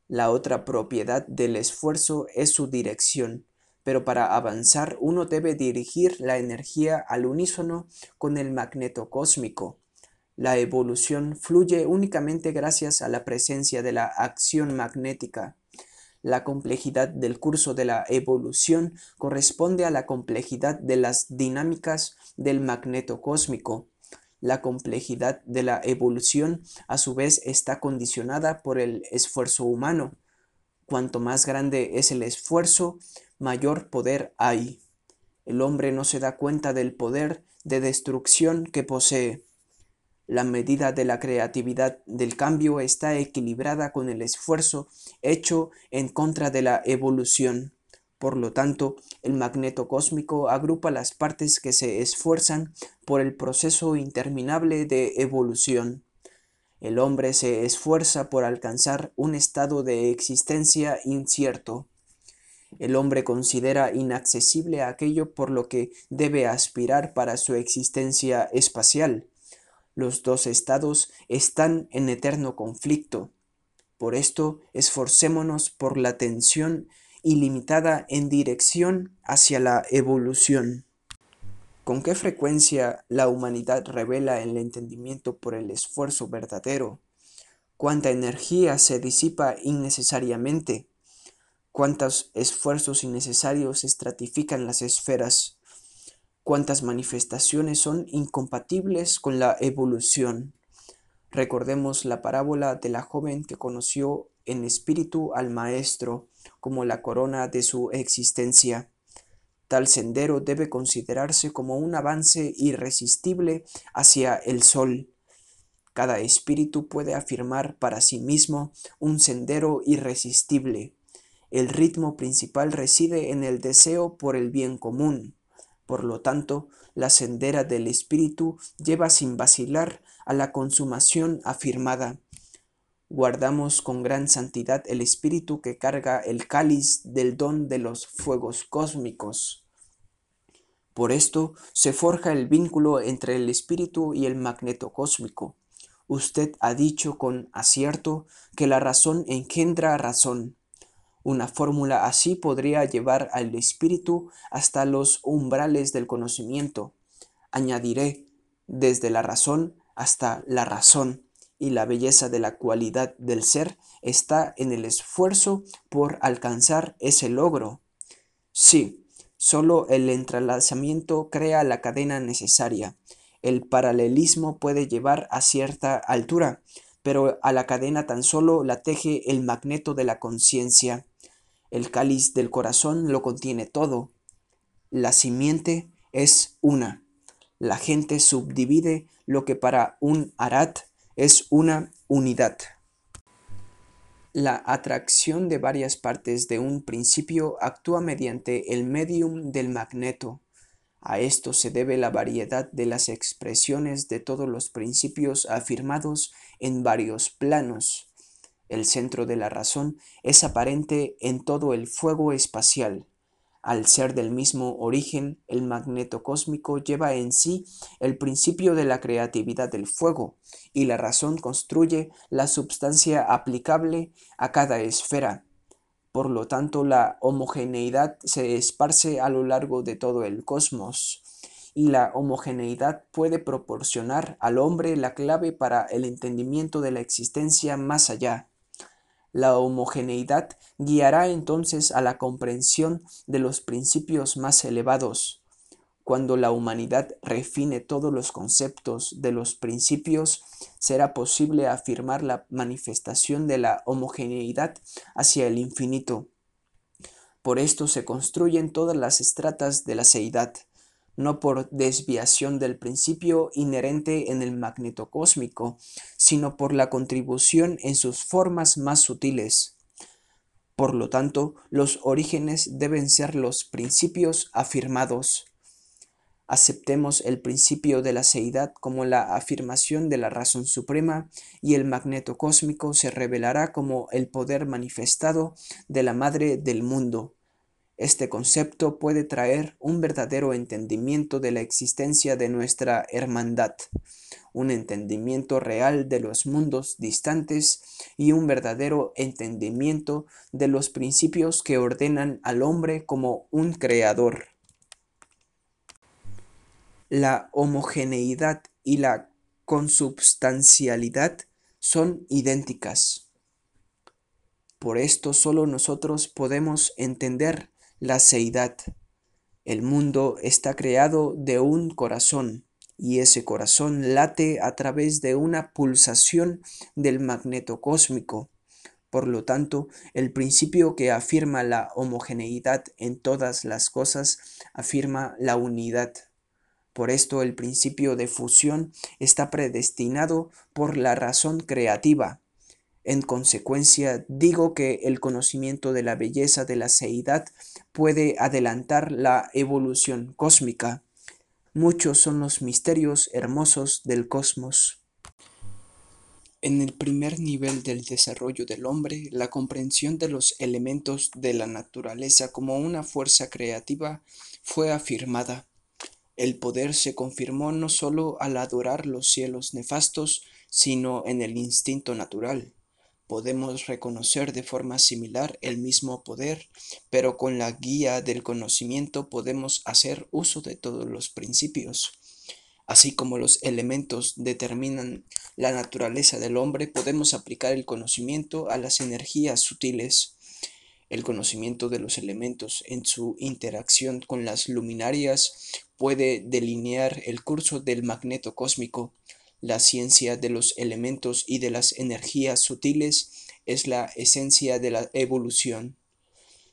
La otra propiedad del esfuerzo es su dirección, pero para avanzar uno debe dirigir la energía al unísono con el magneto cósmico. La evolución fluye únicamente gracias a la presencia de la acción magnética. La complejidad del curso de la evolución corresponde a la complejidad de las dinámicas del magneto cósmico. La complejidad de la evolución a su vez está condicionada por el esfuerzo humano. Cuanto más grande es el esfuerzo, mayor poder hay. El hombre no se da cuenta del poder de destrucción que posee. La medida de la creatividad del cambio está equilibrada con el esfuerzo hecho en contra de la evolución. Por lo tanto, el magneto cósmico agrupa las partes que se esfuerzan por el proceso interminable de evolución. El hombre se esfuerza por alcanzar un estado de existencia incierto. El hombre considera inaccesible aquello por lo que debe aspirar para su existencia espacial. Los dos estados están en eterno conflicto. Por esto, esforcémonos por la tensión ilimitada en dirección hacia la evolución. ¿Con qué frecuencia la humanidad revela el entendimiento por el esfuerzo verdadero? ¿Cuánta energía se disipa innecesariamente? ¿Cuántos esfuerzos innecesarios estratifican las esferas? cuántas manifestaciones son incompatibles con la evolución. Recordemos la parábola de la joven que conoció en espíritu al Maestro como la corona de su existencia. Tal sendero debe considerarse como un avance irresistible hacia el sol. Cada espíritu puede afirmar para sí mismo un sendero irresistible. El ritmo principal reside en el deseo por el bien común. Por lo tanto, la sendera del espíritu lleva sin vacilar a la consumación afirmada. Guardamos con gran santidad el espíritu que carga el cáliz del don de los fuegos cósmicos. Por esto se forja el vínculo entre el espíritu y el magneto cósmico. Usted ha dicho con acierto que la razón engendra razón. Una fórmula así podría llevar al espíritu hasta los umbrales del conocimiento. Añadiré, desde la razón hasta la razón, y la belleza de la cualidad del ser está en el esfuerzo por alcanzar ese logro. Sí, solo el entrelazamiento crea la cadena necesaria. El paralelismo puede llevar a cierta altura, pero a la cadena tan solo la teje el magneto de la conciencia. El cáliz del corazón lo contiene todo. La simiente es una. La gente subdivide lo que para un arat es una unidad. La atracción de varias partes de un principio actúa mediante el medium del magneto. A esto se debe la variedad de las expresiones de todos los principios afirmados en varios planos. El centro de la razón es aparente en todo el fuego espacial. Al ser del mismo origen, el magneto cósmico lleva en sí el principio de la creatividad del fuego, y la razón construye la substancia aplicable a cada esfera. Por lo tanto, la homogeneidad se esparce a lo largo de todo el cosmos, y la homogeneidad puede proporcionar al hombre la clave para el entendimiento de la existencia más allá. La homogeneidad guiará entonces a la comprensión de los principios más elevados. Cuando la humanidad refine todos los conceptos de los principios, será posible afirmar la manifestación de la homogeneidad hacia el infinito. Por esto se construyen todas las estratas de la seidad no por desviación del principio inherente en el magneto cósmico, sino por la contribución en sus formas más sutiles. Por lo tanto, los orígenes deben ser los principios afirmados. Aceptemos el principio de la seidad como la afirmación de la razón suprema y el magneto cósmico se revelará como el poder manifestado de la madre del mundo este concepto puede traer un verdadero entendimiento de la existencia de nuestra hermandad. un entendimiento real de los mundos distantes y un verdadero entendimiento de los principios que ordenan al hombre como un creador. La homogeneidad y la consubstancialidad son idénticas. Por esto solo nosotros podemos entender la seidad. El mundo está creado de un corazón y ese corazón late a través de una pulsación del magneto cósmico. Por lo tanto, el principio que afirma la homogeneidad en todas las cosas afirma la unidad. Por esto el principio de fusión está predestinado por la razón creativa. En consecuencia, digo que el conocimiento de la belleza de la seidad puede adelantar la evolución cósmica. Muchos son los misterios hermosos del cosmos. En el primer nivel del desarrollo del hombre, la comprensión de los elementos de la naturaleza como una fuerza creativa fue afirmada. El poder se confirmó no solo al adorar los cielos nefastos, sino en el instinto natural podemos reconocer de forma similar el mismo poder, pero con la guía del conocimiento podemos hacer uso de todos los principios. Así como los elementos determinan la naturaleza del hombre, podemos aplicar el conocimiento a las energías sutiles. El conocimiento de los elementos en su interacción con las luminarias puede delinear el curso del magneto cósmico, la ciencia de los elementos y de las energías sutiles es la esencia de la evolución.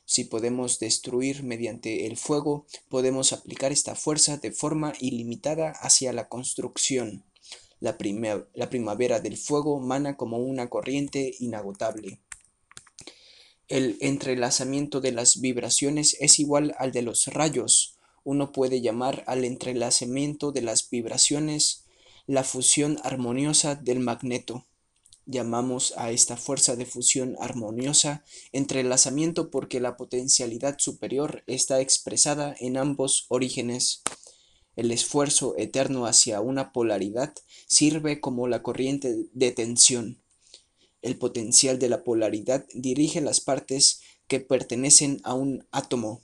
Si podemos destruir mediante el fuego, podemos aplicar esta fuerza de forma ilimitada hacia la construcción. La, la primavera del fuego mana como una corriente inagotable. El entrelazamiento de las vibraciones es igual al de los rayos. Uno puede llamar al entrelazamiento de las vibraciones la fusión armoniosa del magneto. Llamamos a esta fuerza de fusión armoniosa entrelazamiento porque la potencialidad superior está expresada en ambos orígenes. El esfuerzo eterno hacia una polaridad sirve como la corriente de tensión. El potencial de la polaridad dirige las partes que pertenecen a un átomo.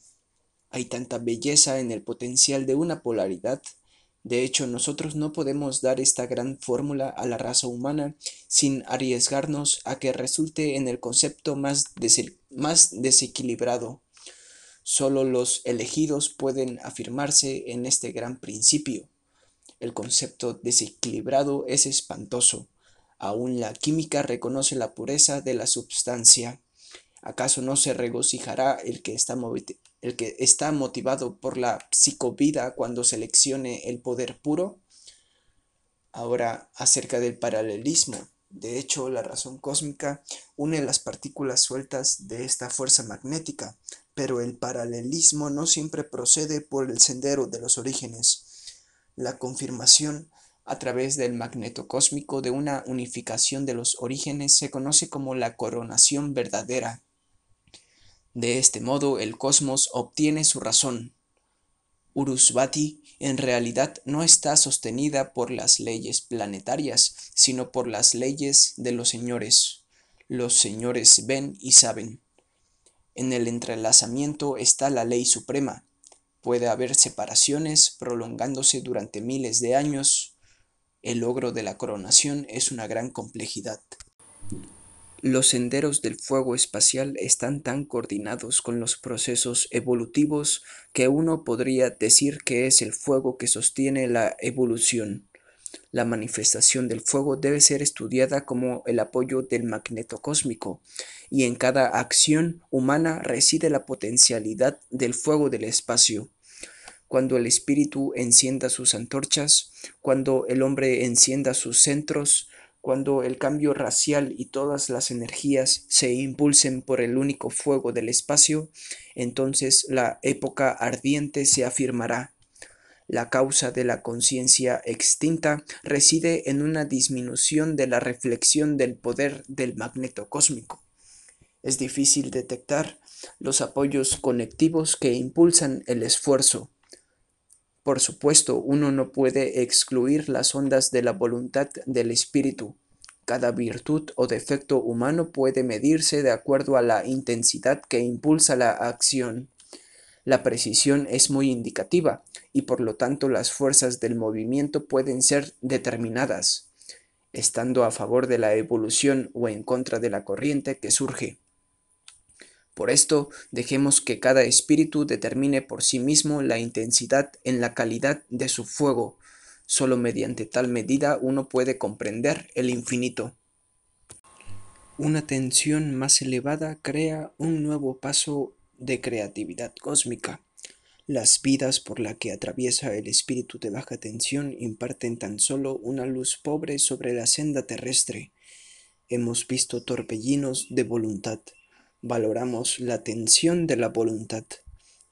Hay tanta belleza en el potencial de una polaridad de hecho, nosotros no podemos dar esta gran fórmula a la raza humana sin arriesgarnos a que resulte en el concepto más, desequilibrado. Solo los elegidos pueden afirmarse en este gran principio. El concepto desequilibrado es espantoso. Aún la química reconoce la pureza de la substancia. ¿Acaso no se regocijará el que está el que está motivado por la psicovida cuando seleccione el poder puro. Ahora, acerca del paralelismo. De hecho, la razón cósmica une las partículas sueltas de esta fuerza magnética, pero el paralelismo no siempre procede por el sendero de los orígenes. La confirmación a través del magneto cósmico de una unificación de los orígenes se conoce como la coronación verdadera de este modo el cosmos obtiene su razón. Urusvati en realidad no está sostenida por las leyes planetarias, sino por las leyes de los señores. Los señores ven y saben. En el entrelazamiento está la ley suprema. Puede haber separaciones prolongándose durante miles de años. El logro de la coronación es una gran complejidad. Los senderos del fuego espacial están tan coordinados con los procesos evolutivos que uno podría decir que es el fuego que sostiene la evolución. La manifestación del fuego debe ser estudiada como el apoyo del magneto cósmico, y en cada acción humana reside la potencialidad del fuego del espacio. Cuando el espíritu encienda sus antorchas, cuando el hombre encienda sus centros, cuando el cambio racial y todas las energías se impulsen por el único fuego del espacio, entonces la época ardiente se afirmará. La causa de la conciencia extinta reside en una disminución de la reflexión del poder del magneto cósmico. Es difícil detectar los apoyos conectivos que impulsan el esfuerzo, Por supuesto, uno no puede excluir las ondas de la voluntad del espíritu. Cada virtud o defecto humano puede medirse de acuerdo a la intensidad que impulsa la acción. La precisión es muy indicativa y por lo tanto las fuerzas del movimiento pueden ser determinadas, estando a favor de la evolución o en contra de la corriente que surge. Por esto, dejemos que cada espíritu determine por sí mismo la intensidad en la calidad de su fuego. Solo mediante tal medida uno puede comprender el infinito. Una tensión más elevada crea un nuevo paso de creatividad cósmica. Las vidas por la que atraviesa el espíritu de baja tensión imparten tan solo una luz pobre sobre la senda terrestre. Hemos visto torbellinos de voluntad valoramos la tensión de la voluntad.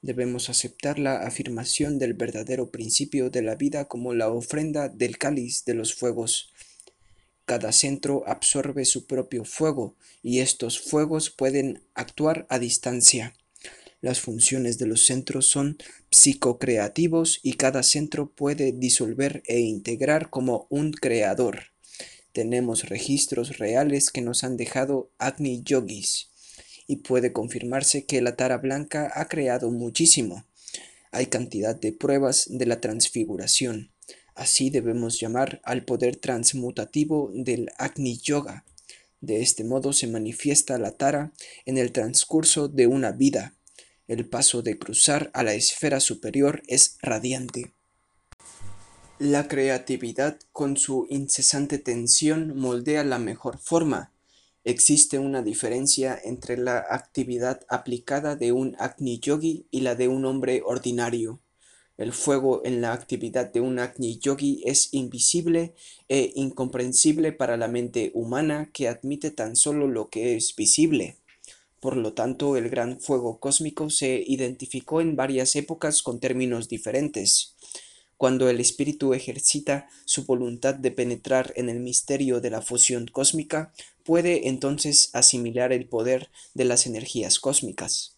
Debemos aceptar la afirmación del verdadero principio de la vida como la ofrenda del cáliz de los fuegos. Cada centro absorbe su propio fuego y estos fuegos pueden actuar a distancia. Las funciones de los centros son psicocreativos y cada centro puede disolver e integrar como un creador. Tenemos registros reales que nos han dejado Agni Yogis y puede confirmarse que la tara blanca ha creado muchísimo. Hay cantidad de pruebas de la transfiguración. Así debemos llamar al poder transmutativo del Agni Yoga. De este modo se manifiesta la tara en el transcurso de una vida. El paso de cruzar a la esfera superior es radiante. La creatividad con su incesante tensión moldea la mejor forma Existe una diferencia entre la actividad aplicada de un Agni Yogi y la de un hombre ordinario. El fuego en la actividad de un Agni Yogi es invisible e incomprensible para la mente humana que admite tan solo lo que es visible. Por lo tanto, el gran fuego cósmico se identificó en varias épocas con términos diferentes. Cuando el espíritu ejercita su voluntad de penetrar en el misterio de la fusión cósmica, puede entonces asimilar el poder de las energías cósmicas.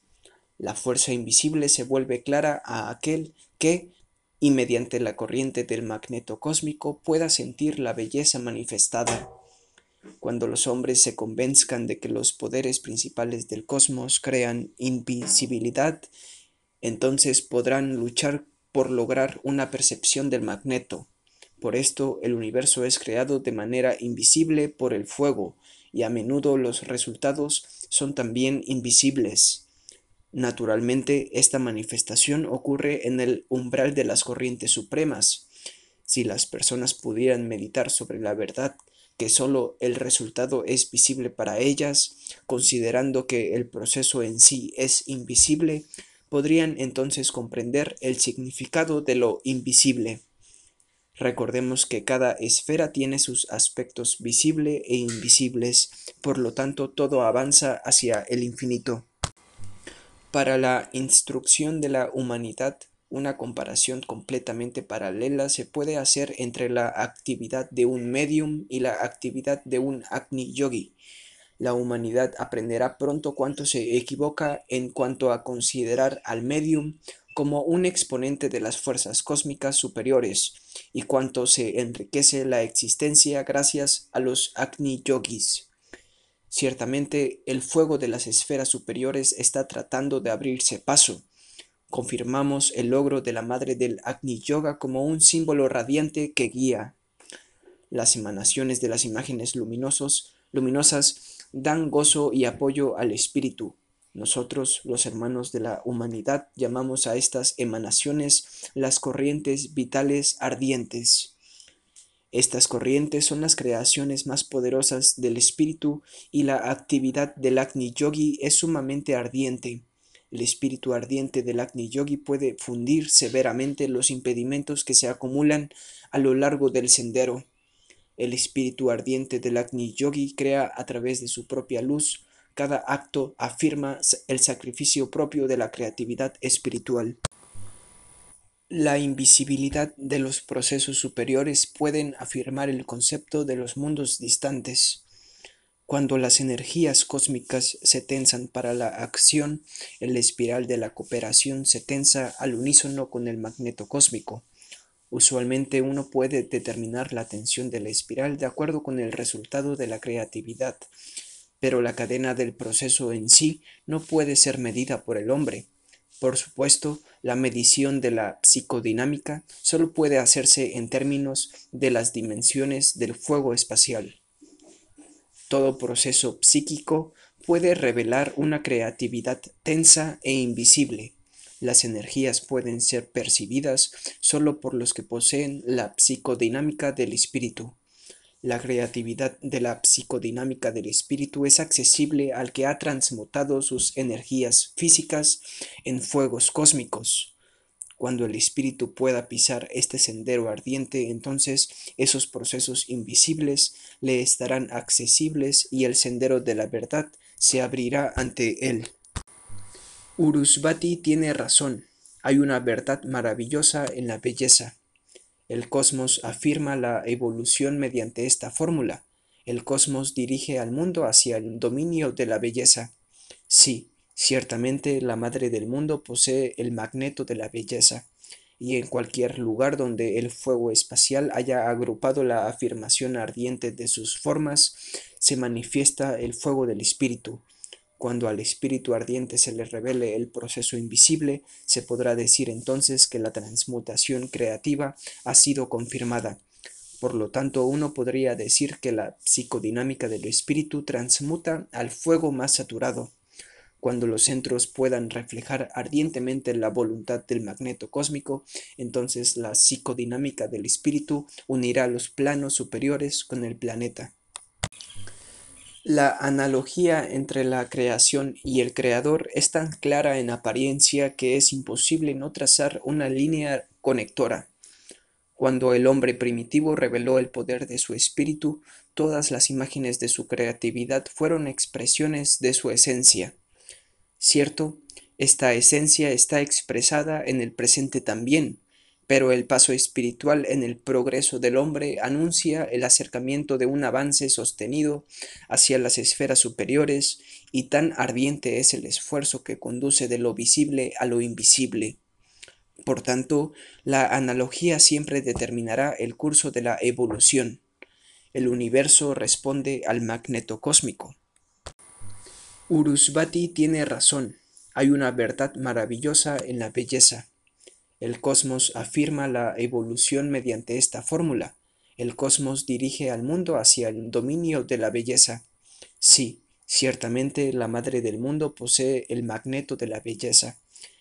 La fuerza invisible se vuelve clara a aquel que, y mediante la corriente del magneto cósmico, pueda sentir la belleza manifestada. Cuando los hombres se convenzcan de que los poderes principales del cosmos crean invisibilidad, entonces podrán luchar por lograr una percepción del magneto. Por esto el universo es creado de manera invisible por el fuego, y a menudo los resultados son también invisibles. Naturalmente, esta manifestación ocurre en el umbral de las corrientes supremas. Si las personas pudieran meditar sobre la verdad que sólo el resultado es visible para ellas, considerando que el proceso en sí es invisible, podrían entonces comprender el significado de lo invisible. Recordemos que cada esfera tiene sus aspectos visibles e invisibles, por lo tanto todo avanza hacia el infinito. Para la instrucción de la humanidad, una comparación completamente paralela se puede hacer entre la actividad de un medium y la actividad de un Agni Yogi. La humanidad aprenderá pronto cuánto se equivoca en cuanto a considerar al medium como un exponente de las fuerzas cósmicas superiores y cuánto se enriquece la existencia gracias a los Agni Yogis. Ciertamente el fuego de las esferas superiores está tratando de abrirse paso. Confirmamos el logro de la madre del Agni Yoga como un símbolo radiante que guía. Las emanaciones de las imágenes luminosos, luminosas dan gozo y apoyo al espíritu. Nosotros, los hermanos de la humanidad, llamamos a estas emanaciones las corrientes vitales ardientes. Estas corrientes son las creaciones más poderosas del espíritu y la actividad del Agni Yogi es sumamente ardiente. El espíritu ardiente del Agni Yogi puede fundir severamente los impedimentos que se acumulan a lo largo del sendero. El espíritu ardiente del Agni Yogi crea a través de su propia luz. Cada acto afirma el sacrificio propio de la creatividad espiritual. La invisibilidad de los procesos superiores pueden afirmar el concepto de los mundos distantes. Cuando las energías cósmicas se tensan para la acción, el espiral de la cooperación se tensa al unísono con el magneto cósmico. Usualmente uno puede determinar la tensión de la espiral de acuerdo con el resultado de la creatividad, pero la cadena del proceso en sí no puede ser medida por el hombre. Por supuesto, la medición de la psicodinámica solo puede hacerse en términos de las dimensiones del fuego espacial. Todo proceso psíquico puede revelar una creatividad tensa e invisible. Las energías pueden ser percibidas solo por los que poseen la psicodinámica del espíritu. La creatividad de la psicodinámica del espíritu es accesible al que ha transmutado sus energías físicas en fuegos cósmicos. Cuando el espíritu pueda pisar este sendero ardiente, entonces esos procesos invisibles le estarán accesibles y el sendero de la verdad se abrirá ante él. Urusvati tiene razón. Hay una verdad maravillosa en la belleza. El cosmos afirma la evolución mediante esta fórmula. El cosmos dirige al mundo hacia el dominio de la belleza. Sí, ciertamente la madre del mundo posee el magneto de la belleza, y en cualquier lugar donde el fuego espacial haya agrupado la afirmación ardiente de sus formas, se manifiesta el fuego del espíritu, cuando al espíritu ardiente se le revele el proceso invisible, se podrá decir entonces que la transmutación creativa ha sido confirmada. Por lo tanto, uno podría decir que la psicodinámica del espíritu transmuta al fuego más saturado. Cuando los centros puedan reflejar ardientemente la voluntad del magneto cósmico, entonces la psicodinámica del espíritu unirá los planos superiores con el planeta. La analogía entre la creación y el creador es tan clara en apariencia que es imposible no trazar una línea conectora. Cuando el hombre primitivo reveló el poder de su espíritu, todas las imágenes de su creatividad fueron expresiones de su esencia. Cierto, esta esencia está expresada en el presente también, pero el paso espiritual en el progreso del hombre anuncia el acercamiento de un avance sostenido hacia las esferas superiores y tan ardiente es el esfuerzo que conduce de lo visible a lo invisible. Por tanto, la analogía siempre determinará el curso de la evolución. El universo responde al magneto cósmico. Urusvati tiene razón. Hay una verdad maravillosa en la belleza. El cosmos afirma la evolución mediante esta fórmula. El cosmos dirige al mundo hacia el dominio de la belleza. Sí, ciertamente la madre del mundo posee el magneto de la belleza,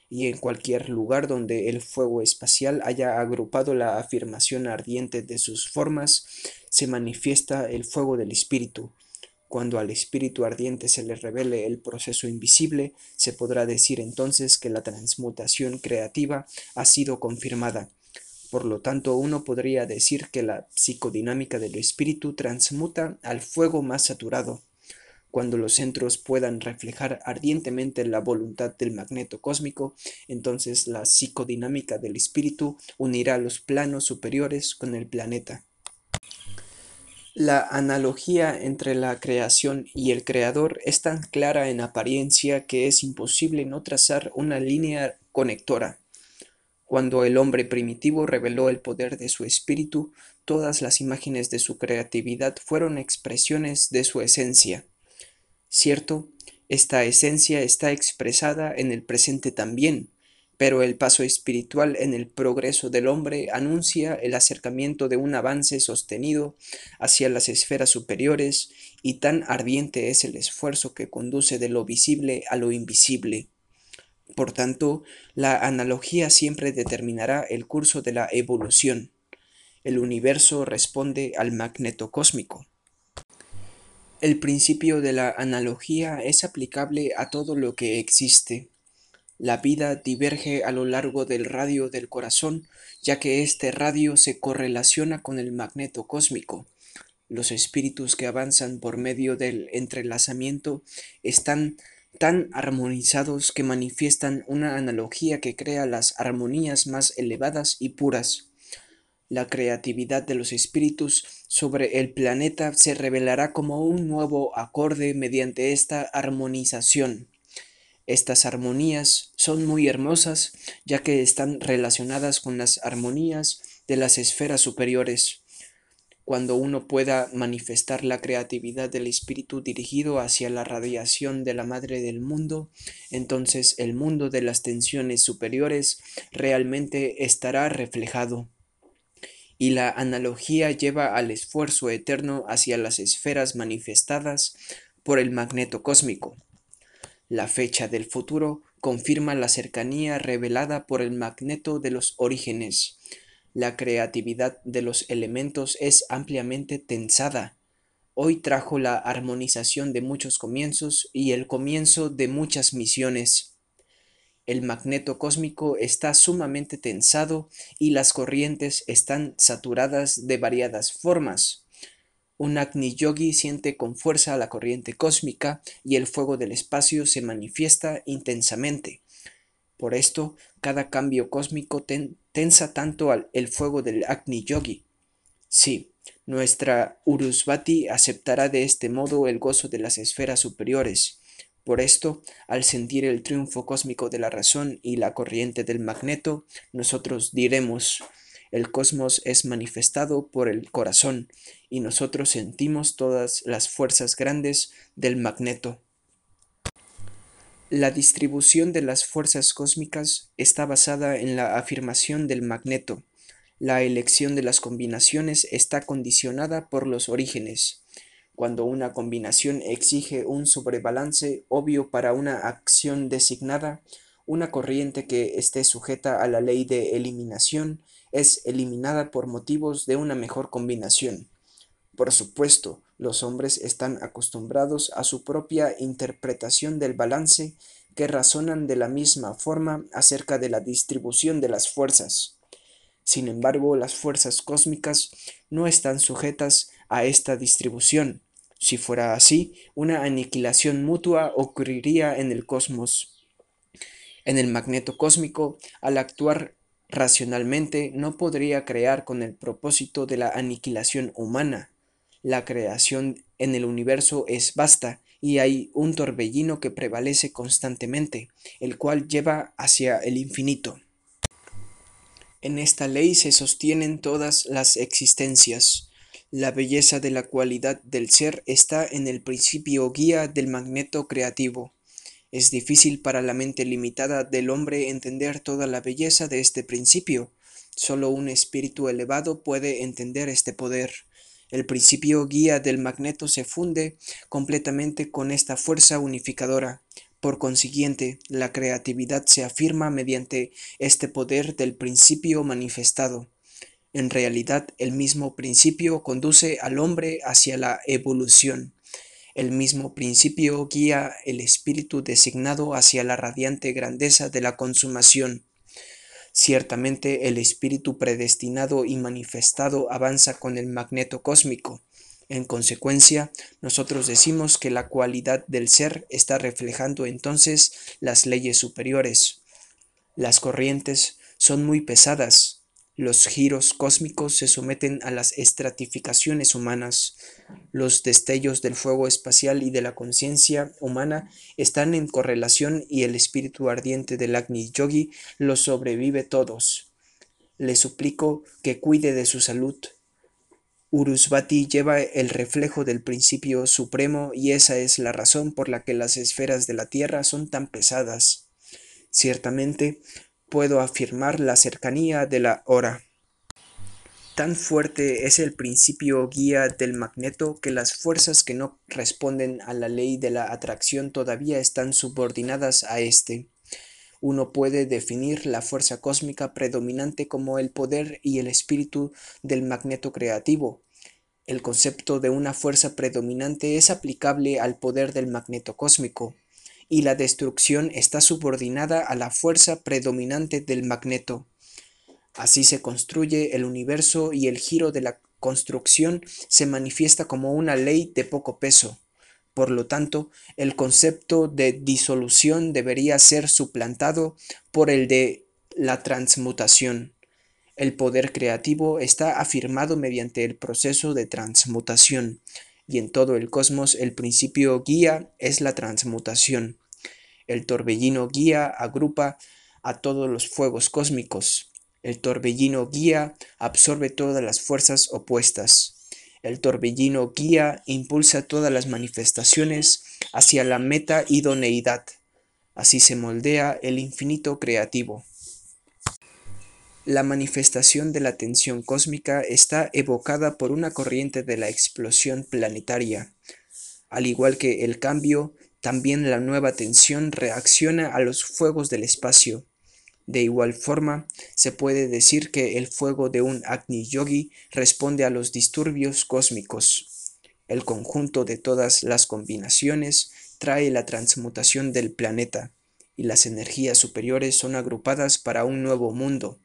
y en cualquier lugar donde el fuego espacial haya agrupado la afirmación ardiente de sus formas, se manifiesta el fuego del espíritu, cuando al espíritu ardiente se le revele el proceso invisible, se podrá decir entonces que la transmutación creativa ha sido confirmada. Por lo tanto, uno podría decir que la psicodinámica del espíritu transmuta al fuego más saturado. Cuando los centros puedan reflejar ardientemente la voluntad del magneto cósmico, entonces la psicodinámica del espíritu unirá los planos superiores con el planeta. La analogía entre la creación y el creador es tan clara en apariencia que es imposible no trazar una línea conectora. Cuando el hombre primitivo reveló el poder de su espíritu, todas las imágenes de su creatividad fueron expresiones de su esencia. Cierto, esta esencia está expresada en el presente también, pero el paso espiritual en el progreso del hombre anuncia el acercamiento de un avance sostenido hacia las esferas superiores y tan ardiente es el esfuerzo que conduce de lo visible a lo invisible. Por tanto, la analogía siempre determinará el curso de la evolución. El universo responde al magneto cósmico. El principio de la analogía es aplicable a todo lo que existe la vida diverge a lo largo del radio del corazón, ya que este radio se correlaciona con el magneto cósmico. Los espíritus que avanzan por medio del entrelazamiento están tan armonizados que manifiestan una analogía que crea las armonías más elevadas y puras. La creatividad de los espíritus sobre el planeta se revelará como un nuevo acorde mediante esta armonización. Estas armonías son muy hermosas ya que están relacionadas con las armonías de las esferas superiores. Cuando uno pueda manifestar la creatividad del espíritu dirigido hacia la radiación de la madre del mundo, entonces el mundo de las tensiones superiores realmente estará reflejado. Y la analogía lleva al esfuerzo eterno hacia las esferas manifestadas por el magneto cósmico. La fecha del futuro confirma la cercanía revelada por el magneto de los orígenes. La creatividad de los elementos es ampliamente tensada. Hoy trajo la armonización de muchos comienzos y el comienzo de muchas misiones. El magneto cósmico está sumamente tensado y las corrientes están saturadas de variadas formas. Un Agni Yogi siente con fuerza la corriente cósmica y el fuego del espacio se manifiesta intensamente. Por esto, cada cambio cósmico tensa tanto al, el fuego del Agni Yogi. Sí, nuestra Urusvati aceptará de este modo el gozo de las esferas superiores. Por esto, al sentir el triunfo cósmico de la razón y la corriente del magneto, nosotros diremos, el cosmos es manifestado por el corazón y nosotros sentimos todas las fuerzas grandes del magneto. La distribución de las fuerzas cósmicas está basada en la afirmación del magneto. La elección de las combinaciones está condicionada por los orígenes. Cuando una combinación exige un sobrebalance obvio para una acción designada, una corriente que esté sujeta a la ley de eliminación es eliminada por motivos de una mejor combinación. Por supuesto, los hombres están acostumbrados a su propia interpretación del balance que razonan de la misma forma acerca de la distribución de las fuerzas. Sin embargo, las fuerzas cósmicas no están sujetas a esta distribución. Si fuera así, una aniquilación mutua ocurriría en el cosmos. En el magneto cósmico, al actuar racionalmente, no podría crear con el propósito de la aniquilación humana. La creación en el universo es vasta y hay un torbellino que prevalece constantemente, el cual lleva hacia el infinito. En esta ley se sostienen todas las existencias. La belleza de la cualidad del ser está en el principio guía del magneto creativo. Es difícil para la mente limitada del hombre entender toda la belleza de este principio. Solo un espíritu elevado puede entender este poder. El principio guía del magneto se funde completamente con esta fuerza unificadora. Por consiguiente, la creatividad se afirma mediante este poder del principio manifestado. En realidad, el mismo principio conduce al hombre hacia la evolución. El mismo principio guía el espíritu designado hacia la radiante grandeza de la consumación. Ciertamente el espíritu predestinado y manifestado avanza con el magneto cósmico. En consecuencia, nosotros decimos que la cualidad del ser está reflejando entonces las leyes superiores. Las corrientes son muy pesadas, los giros cósmicos se someten a las estratificaciones humanas. Los destellos del fuego espacial y de la conciencia humana están en correlación y el espíritu ardiente del Agni Yogi los sobrevive todos. Le suplico que cuide de su salud. Urusvati lleva el reflejo del principio supremo y esa es la razón por la que las esferas de la Tierra son tan pesadas. Ciertamente, puedo afirmar la cercanía de la hora. Tan fuerte es el principio guía del magneto que las fuerzas que no responden a la ley de la atracción todavía están subordinadas a éste. Uno puede definir la fuerza cósmica predominante como el poder y el espíritu del magneto creativo. El concepto de una fuerza predominante es aplicable al poder del magneto cósmico y la destrucción está subordinada a la fuerza predominante del magneto. Así se construye el universo y el giro de la construcción se manifiesta como una ley de poco peso. Por lo tanto, el concepto de disolución debería ser suplantado por el de la transmutación. El poder creativo está afirmado mediante el proceso de transmutación y en todo el cosmos el principio guía es la transmutación. El torbellino guía agrupa a todos los fuegos cósmicos. El torbellino guía absorbe todas las fuerzas opuestas. El torbellino guía impulsa todas las manifestaciones hacia la meta idoneidad. Así se moldea el infinito creativo. La manifestación de la tensión cósmica está evocada por una corriente de la explosión planetaria. Al igual que el cambio, también la nueva tensión reacciona a los fuegos del espacio. De igual forma, se puede decir que el fuego de un Agni Yogi responde a los disturbios cósmicos. El conjunto de todas las combinaciones trae la transmutación del planeta, y las energías superiores son agrupadas para un nuevo mundo.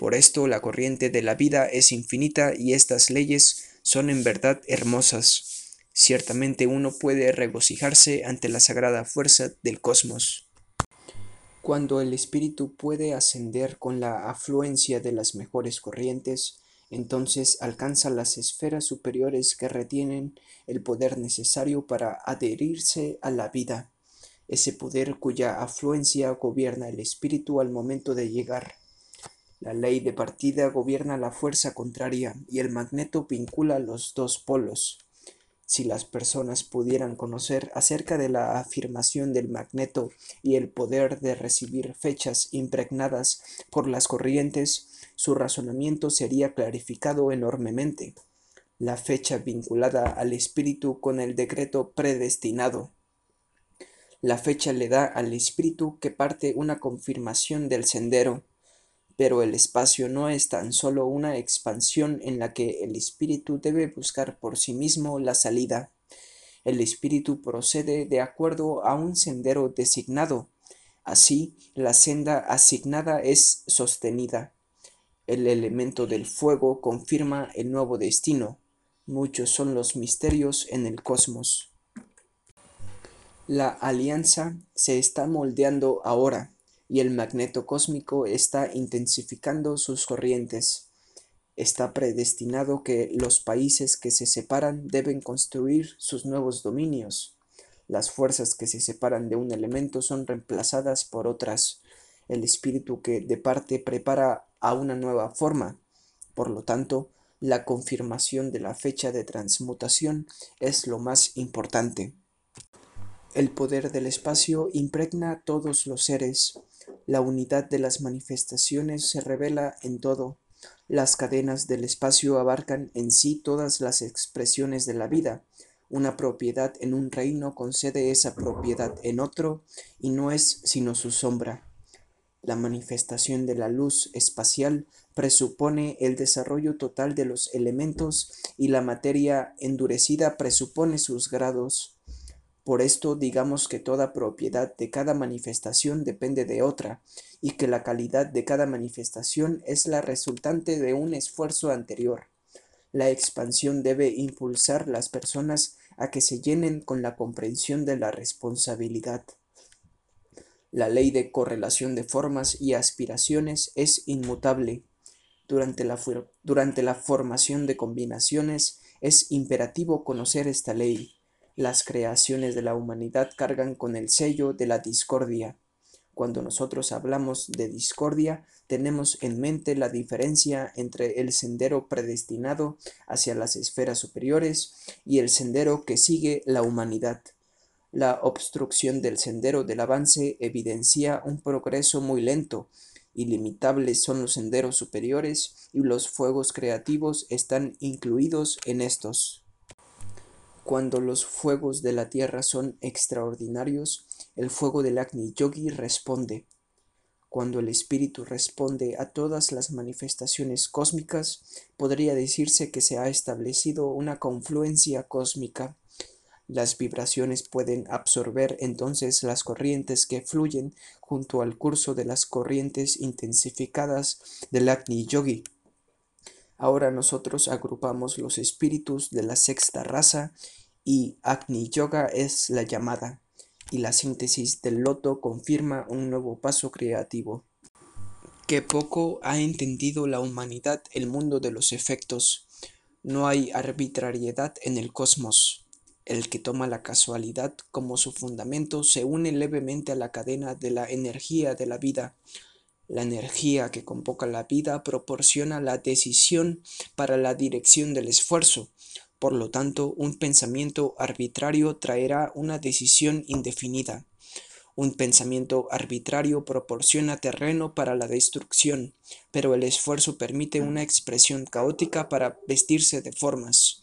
Por esto la corriente de la vida es infinita y estas leyes son en verdad hermosas. Ciertamente uno puede regocijarse ante la sagrada fuerza del cosmos. Cuando el espíritu puede ascender con la afluencia de las mejores corrientes, entonces alcanza las esferas superiores que retienen el poder necesario para adherirse a la vida, ese poder cuya afluencia gobierna el espíritu al momento de llegar. La ley de partida gobierna la fuerza contraria y el magneto vincula los dos polos. Si las personas pudieran conocer acerca de la afirmación del magneto y el poder de recibir fechas impregnadas por las corrientes, su razonamiento sería clarificado enormemente. La fecha vinculada al espíritu con el decreto predestinado. La fecha le da al espíritu que parte una confirmación del sendero pero el espacio no es tan solo una expansión en la que el espíritu debe buscar por sí mismo la salida. El espíritu procede de acuerdo a un sendero designado. Así, la senda asignada es sostenida. El elemento del fuego confirma el nuevo destino. Muchos son los misterios en el cosmos. La alianza se está moldeando ahora y el magneto cósmico está intensificando sus corrientes. Está predestinado que los países que se separan deben construir sus nuevos dominios. Las fuerzas que se separan de un elemento son reemplazadas por otras. El espíritu que de parte prepara a una nueva forma. Por lo tanto, la confirmación de la fecha de transmutación es lo más importante. El poder del espacio impregna todos los seres, la unidad de las manifestaciones se revela en todo. Las cadenas del espacio abarcan en sí todas las expresiones de la vida. Una propiedad en un reino concede esa propiedad en otro y no es sino su sombra. La manifestación de la luz espacial presupone el desarrollo total de los elementos y la materia endurecida presupone sus grados. Por esto digamos que toda propiedad de cada manifestación depende de otra, y que la calidad de cada manifestación es la resultante de un esfuerzo anterior. La expansión debe impulsar las personas a que se llenen con la comprensión de la responsabilidad. La ley de correlación de formas y aspiraciones es inmutable. Durante la, durante la formación de combinaciones es imperativo conocer esta ley las creaciones de la humanidad cargan con el sello de la discordia. Cuando nosotros hablamos de discordia, tenemos en mente la diferencia entre el sendero predestinado hacia las esferas superiores y el sendero que sigue la humanidad. La obstrucción del sendero del avance evidencia un progreso muy lento. Ilimitables son los senderos superiores y los fuegos creativos están incluidos en estos. Cuando los fuegos de la tierra son extraordinarios, el fuego del Agni Yogi responde. Cuando el espíritu responde a todas las manifestaciones cósmicas, podría decirse que se ha establecido una confluencia cósmica. Las vibraciones pueden absorber entonces las corrientes que fluyen junto al curso de las corrientes intensificadas del Agni Yogi. Ahora nosotros agrupamos los espíritus de la sexta raza y Agni Yoga es la llamada, y la síntesis del loto confirma un nuevo paso creativo. Que poco ha entendido la humanidad el mundo de los efectos. No hay arbitrariedad en el cosmos. El que toma la casualidad como su fundamento se une levemente a la cadena de la energía de la vida. La energía que convoca la vida proporciona la decisión para la dirección del esfuerzo. Por lo tanto, un pensamiento arbitrario traerá una decisión indefinida. Un pensamiento arbitrario proporciona terreno para la destrucción, pero el esfuerzo permite una expresión caótica para vestirse de formas.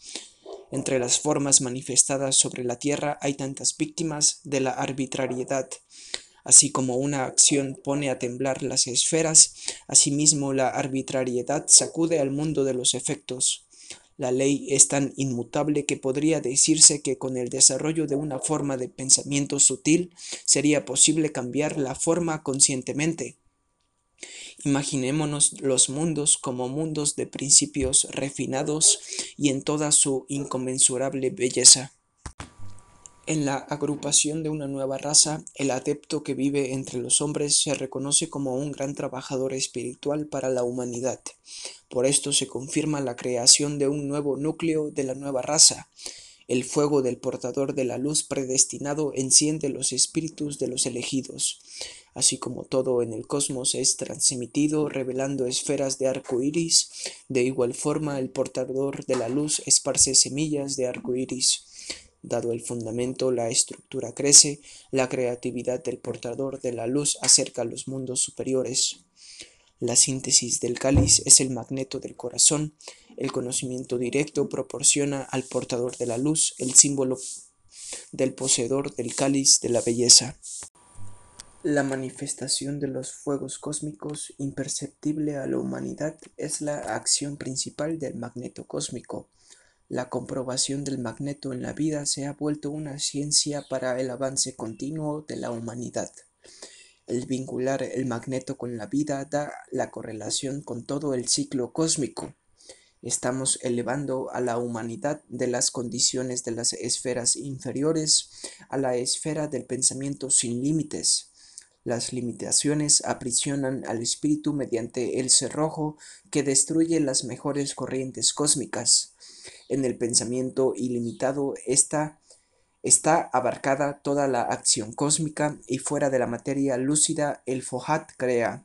Entre las formas manifestadas sobre la tierra hay tantas víctimas de la arbitrariedad. Así como una acción pone a temblar las esferas, asimismo la arbitrariedad sacude al mundo de los efectos. La ley es tan inmutable que podría decirse que con el desarrollo de una forma de pensamiento sutil sería posible cambiar la forma conscientemente. Imaginémonos los mundos como mundos de principios refinados y en toda su inconmensurable belleza. En la agrupación de una nueva raza, el adepto que vive entre los hombres se reconoce como un gran trabajador espiritual para la humanidad. Por esto se confirma la creación de un nuevo núcleo de la nueva raza. El fuego del portador de la luz predestinado enciende los espíritus de los elegidos. Así como todo en el cosmos es transmitido revelando esferas de arco iris, de igual forma el portador de la luz esparce semillas de arco iris. Dado el fundamento, la estructura crece, la creatividad del portador de la luz acerca a los mundos superiores. La síntesis del cáliz es el magneto del corazón. El conocimiento directo proporciona al portador de la luz el símbolo del poseedor del cáliz de la belleza. La manifestación de los fuegos cósmicos imperceptible a la humanidad es la acción principal del magneto cósmico. La comprobación del magneto en la vida se ha vuelto una ciencia para el avance continuo de la humanidad. El vincular el magneto con la vida da la correlación con todo el ciclo cósmico. Estamos elevando a la humanidad de las condiciones de las esferas inferiores a la esfera del pensamiento sin límites. Las limitaciones aprisionan al espíritu mediante el cerrojo que destruye las mejores corrientes cósmicas. En el pensamiento ilimitado está, está abarcada toda la acción cósmica y fuera de la materia lúcida el Fohat crea.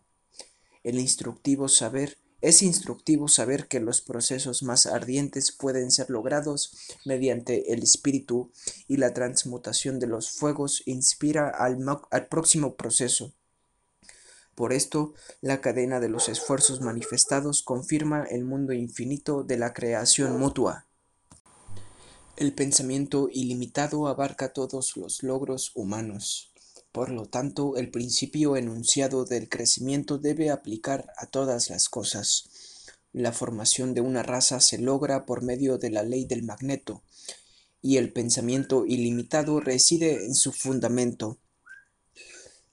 El instructivo saber es instructivo saber que los procesos más ardientes pueden ser logrados mediante el espíritu y la transmutación de los fuegos inspira al, al próximo proceso. Por esto, la cadena de los esfuerzos manifestados confirma el mundo infinito de la creación mutua. El pensamiento ilimitado abarca todos los logros humanos. Por lo tanto, el principio enunciado del crecimiento debe aplicar a todas las cosas. La formación de una raza se logra por medio de la ley del magneto, y el pensamiento ilimitado reside en su fundamento.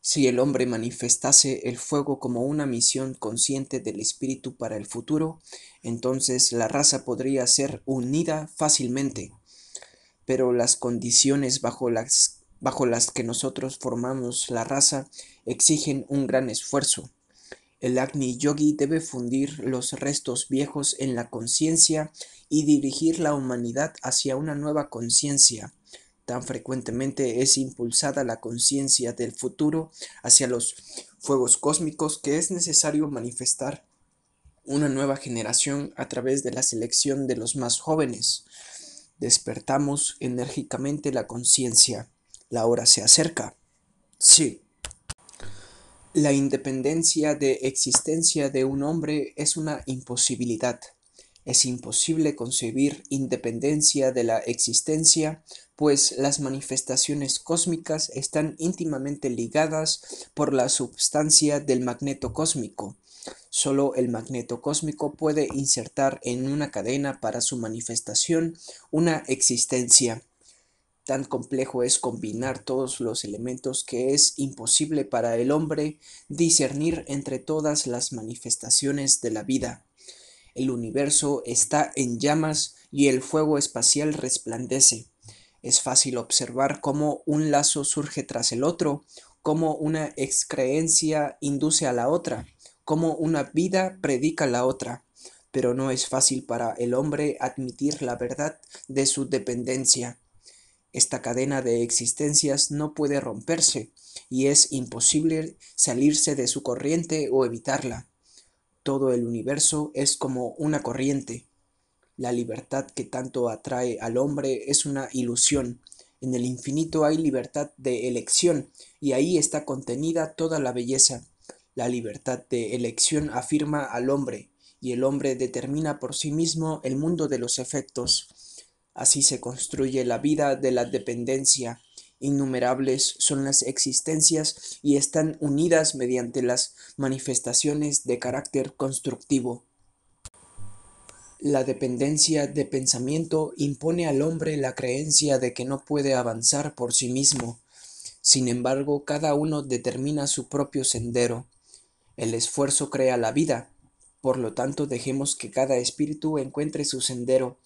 Si el hombre manifestase el fuego como una misión consciente del espíritu para el futuro, entonces la raza podría ser unida fácilmente pero las condiciones bajo las, bajo las que nosotros formamos la raza exigen un gran esfuerzo. El Agni Yogi debe fundir los restos viejos en la conciencia y dirigir la humanidad hacia una nueva conciencia. Tan frecuentemente es impulsada la conciencia del futuro hacia los fuegos cósmicos que es necesario manifestar una nueva generación a través de la selección de los más jóvenes. Despertamos enérgicamente la conciencia. La hora se acerca. Sí. La independencia de existencia de un hombre es una imposibilidad. Es imposible concebir independencia de la existencia, pues las manifestaciones cósmicas están íntimamente ligadas por la substancia del magneto cósmico, Solo el magneto cósmico puede insertar en una cadena para su manifestación una existencia. Tan complejo es combinar todos los elementos que es imposible para el hombre discernir entre todas las manifestaciones de la vida. El universo está en llamas y el fuego espacial resplandece. Es fácil observar cómo un lazo surge tras el otro, cómo una excreencia induce a la otra, como una vida predica la otra, pero no es fácil para el hombre admitir la verdad de su dependencia. Esta cadena de existencias no puede romperse y es imposible salirse de su corriente o evitarla. Todo el universo es como una corriente. La libertad que tanto atrae al hombre es una ilusión. En el infinito hay libertad de elección y ahí está contenida toda la belleza. La libertad de elección afirma al hombre y el hombre determina por sí mismo el mundo de los efectos. Así se construye la vida de la dependencia. Innumerables son las existencias y están unidas mediante las manifestaciones de carácter constructivo. La dependencia de pensamiento impone al hombre la creencia de que no puede avanzar por sí mismo. Sin embargo, cada uno determina su propio sendero. El esfuerzo crea la vida, por lo tanto dejemos que cada espíritu encuentre su sendero.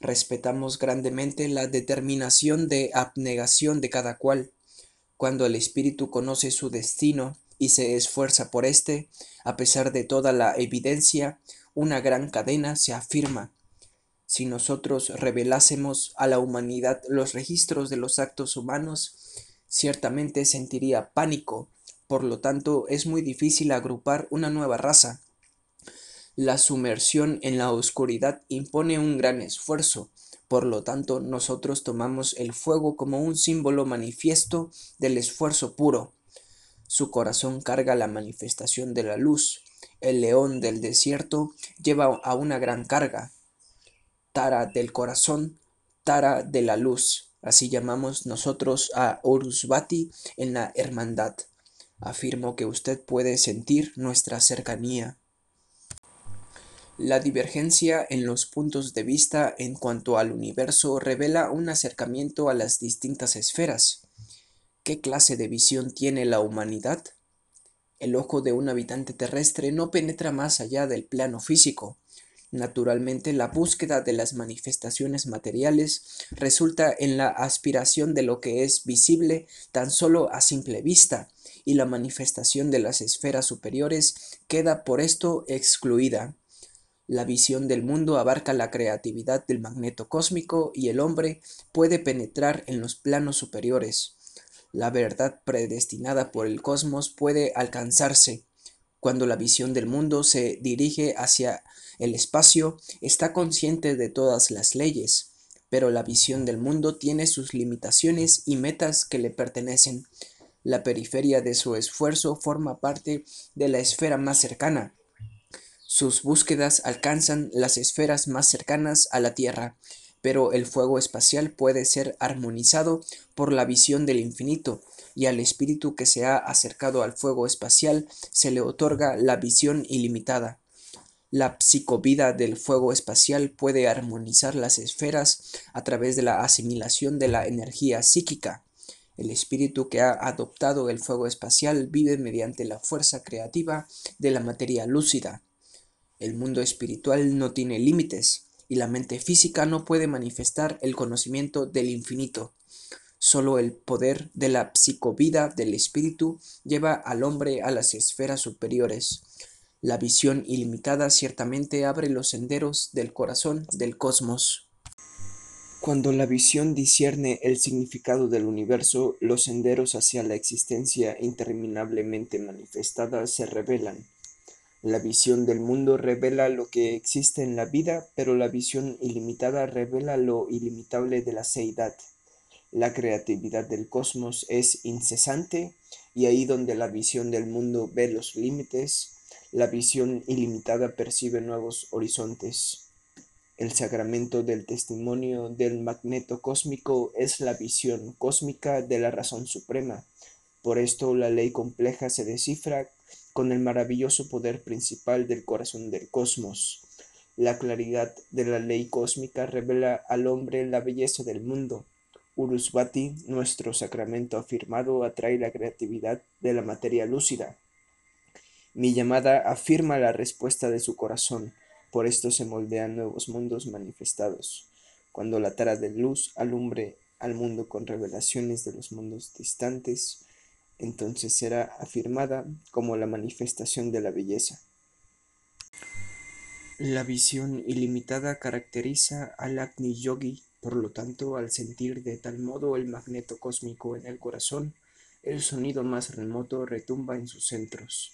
Respetamos grandemente la determinación de abnegación de cada cual. Cuando el espíritu conoce su destino y se esfuerza por éste, a pesar de toda la evidencia, una gran cadena se afirma. Si nosotros revelásemos a la humanidad los registros de los actos humanos, ciertamente sentiría pánico, por lo tanto es muy difícil agrupar una nueva raza. La sumersión en la oscuridad impone un gran esfuerzo, por lo tanto nosotros tomamos el fuego como un símbolo manifiesto del esfuerzo puro. Su corazón carga la manifestación de la luz. El león del desierto lleva a una gran carga. Tara del corazón, Tara de la luz. Así llamamos nosotros a Orusbati en la hermandad. Afirmo que usted puede sentir nuestra cercanía. La divergencia en los puntos de vista en cuanto al universo revela un acercamiento a las distintas esferas. ¿Qué clase de visión tiene la humanidad? El ojo de un habitante terrestre no penetra más allá del plano físico. Naturalmente, la búsqueda de las manifestaciones materiales resulta en la aspiración de lo que es visible tan solo a simple vista, y la manifestación de las esferas superiores queda por esto excluida. La visión del mundo abarca la creatividad del magneto cósmico y el hombre puede penetrar en los planos superiores. La verdad predestinada por el cosmos puede alcanzarse. Cuando la visión del mundo se dirige hacia el espacio, está consciente de todas las leyes, pero la visión del mundo tiene sus limitaciones y metas que le pertenecen. La periferia de su esfuerzo forma parte de la esfera más cercana, sus búsquedas alcanzan las esferas más cercanas a la Tierra, pero el fuego espacial puede ser armonizado por la visión del infinito, y al espíritu que se ha acercado al fuego espacial se le otorga la visión ilimitada. La psicovida del fuego espacial puede armonizar las esferas a través de la asimilación de la energía psíquica. El espíritu que ha adoptado el fuego espacial vive mediante la fuerza creativa de la materia lúcida. El mundo espiritual no tiene límites y la mente física no puede manifestar el conocimiento del infinito. Solo el poder de la psicovida del espíritu lleva al hombre a las esferas superiores. La visión ilimitada ciertamente abre los senderos del corazón del cosmos. Cuando la visión discierne el significado del universo, los senderos hacia la existencia interminablemente manifestada se revelan. La visión del mundo revela lo que existe en la vida, pero la visión ilimitada revela lo ilimitable de la seidad. La creatividad del cosmos es incesante y ahí donde la visión del mundo ve los límites, la visión ilimitada percibe nuevos horizontes. El sacramento del testimonio del magneto cósmico es la visión cósmica de la razón suprema. Por esto la ley compleja se descifra con el maravilloso poder principal del corazón del cosmos. La claridad de la ley cósmica revela al hombre la belleza del mundo. Urusvati, nuestro sacramento afirmado, atrae la creatividad de la materia lúcida. Mi llamada afirma la respuesta de su corazón, por esto se moldean nuevos mundos manifestados. Cuando la tara de luz alumbre al mundo con revelaciones de los mundos distantes, entonces será afirmada como la manifestación de la belleza. La visión ilimitada caracteriza al Agni Yogi Por lo tanto, al sentir de tal modo el magneto cósmico en el corazón, el sonido más remoto retumba en sus centros.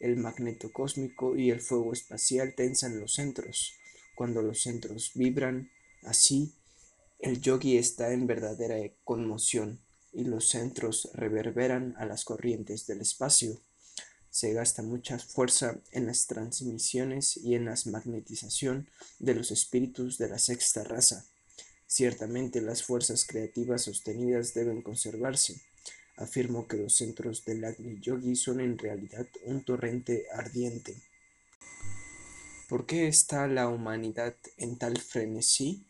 El magneto cósmico y el fuego espacial tensan los centros. Cuando los centros vibran así, el yogi está en verdadera conmoción y los centros reverberan a las corrientes del espacio. Se gasta mucha fuerza en las transmisiones y en la magnetización de los espíritus de la sexta raza. Ciertamente las fuerzas creativas sostenidas deben conservarse. Afirmo que los centros del Agni Yogi son en realidad un torrente ardiente. ¿Por qué está la humanidad en tal frenesí?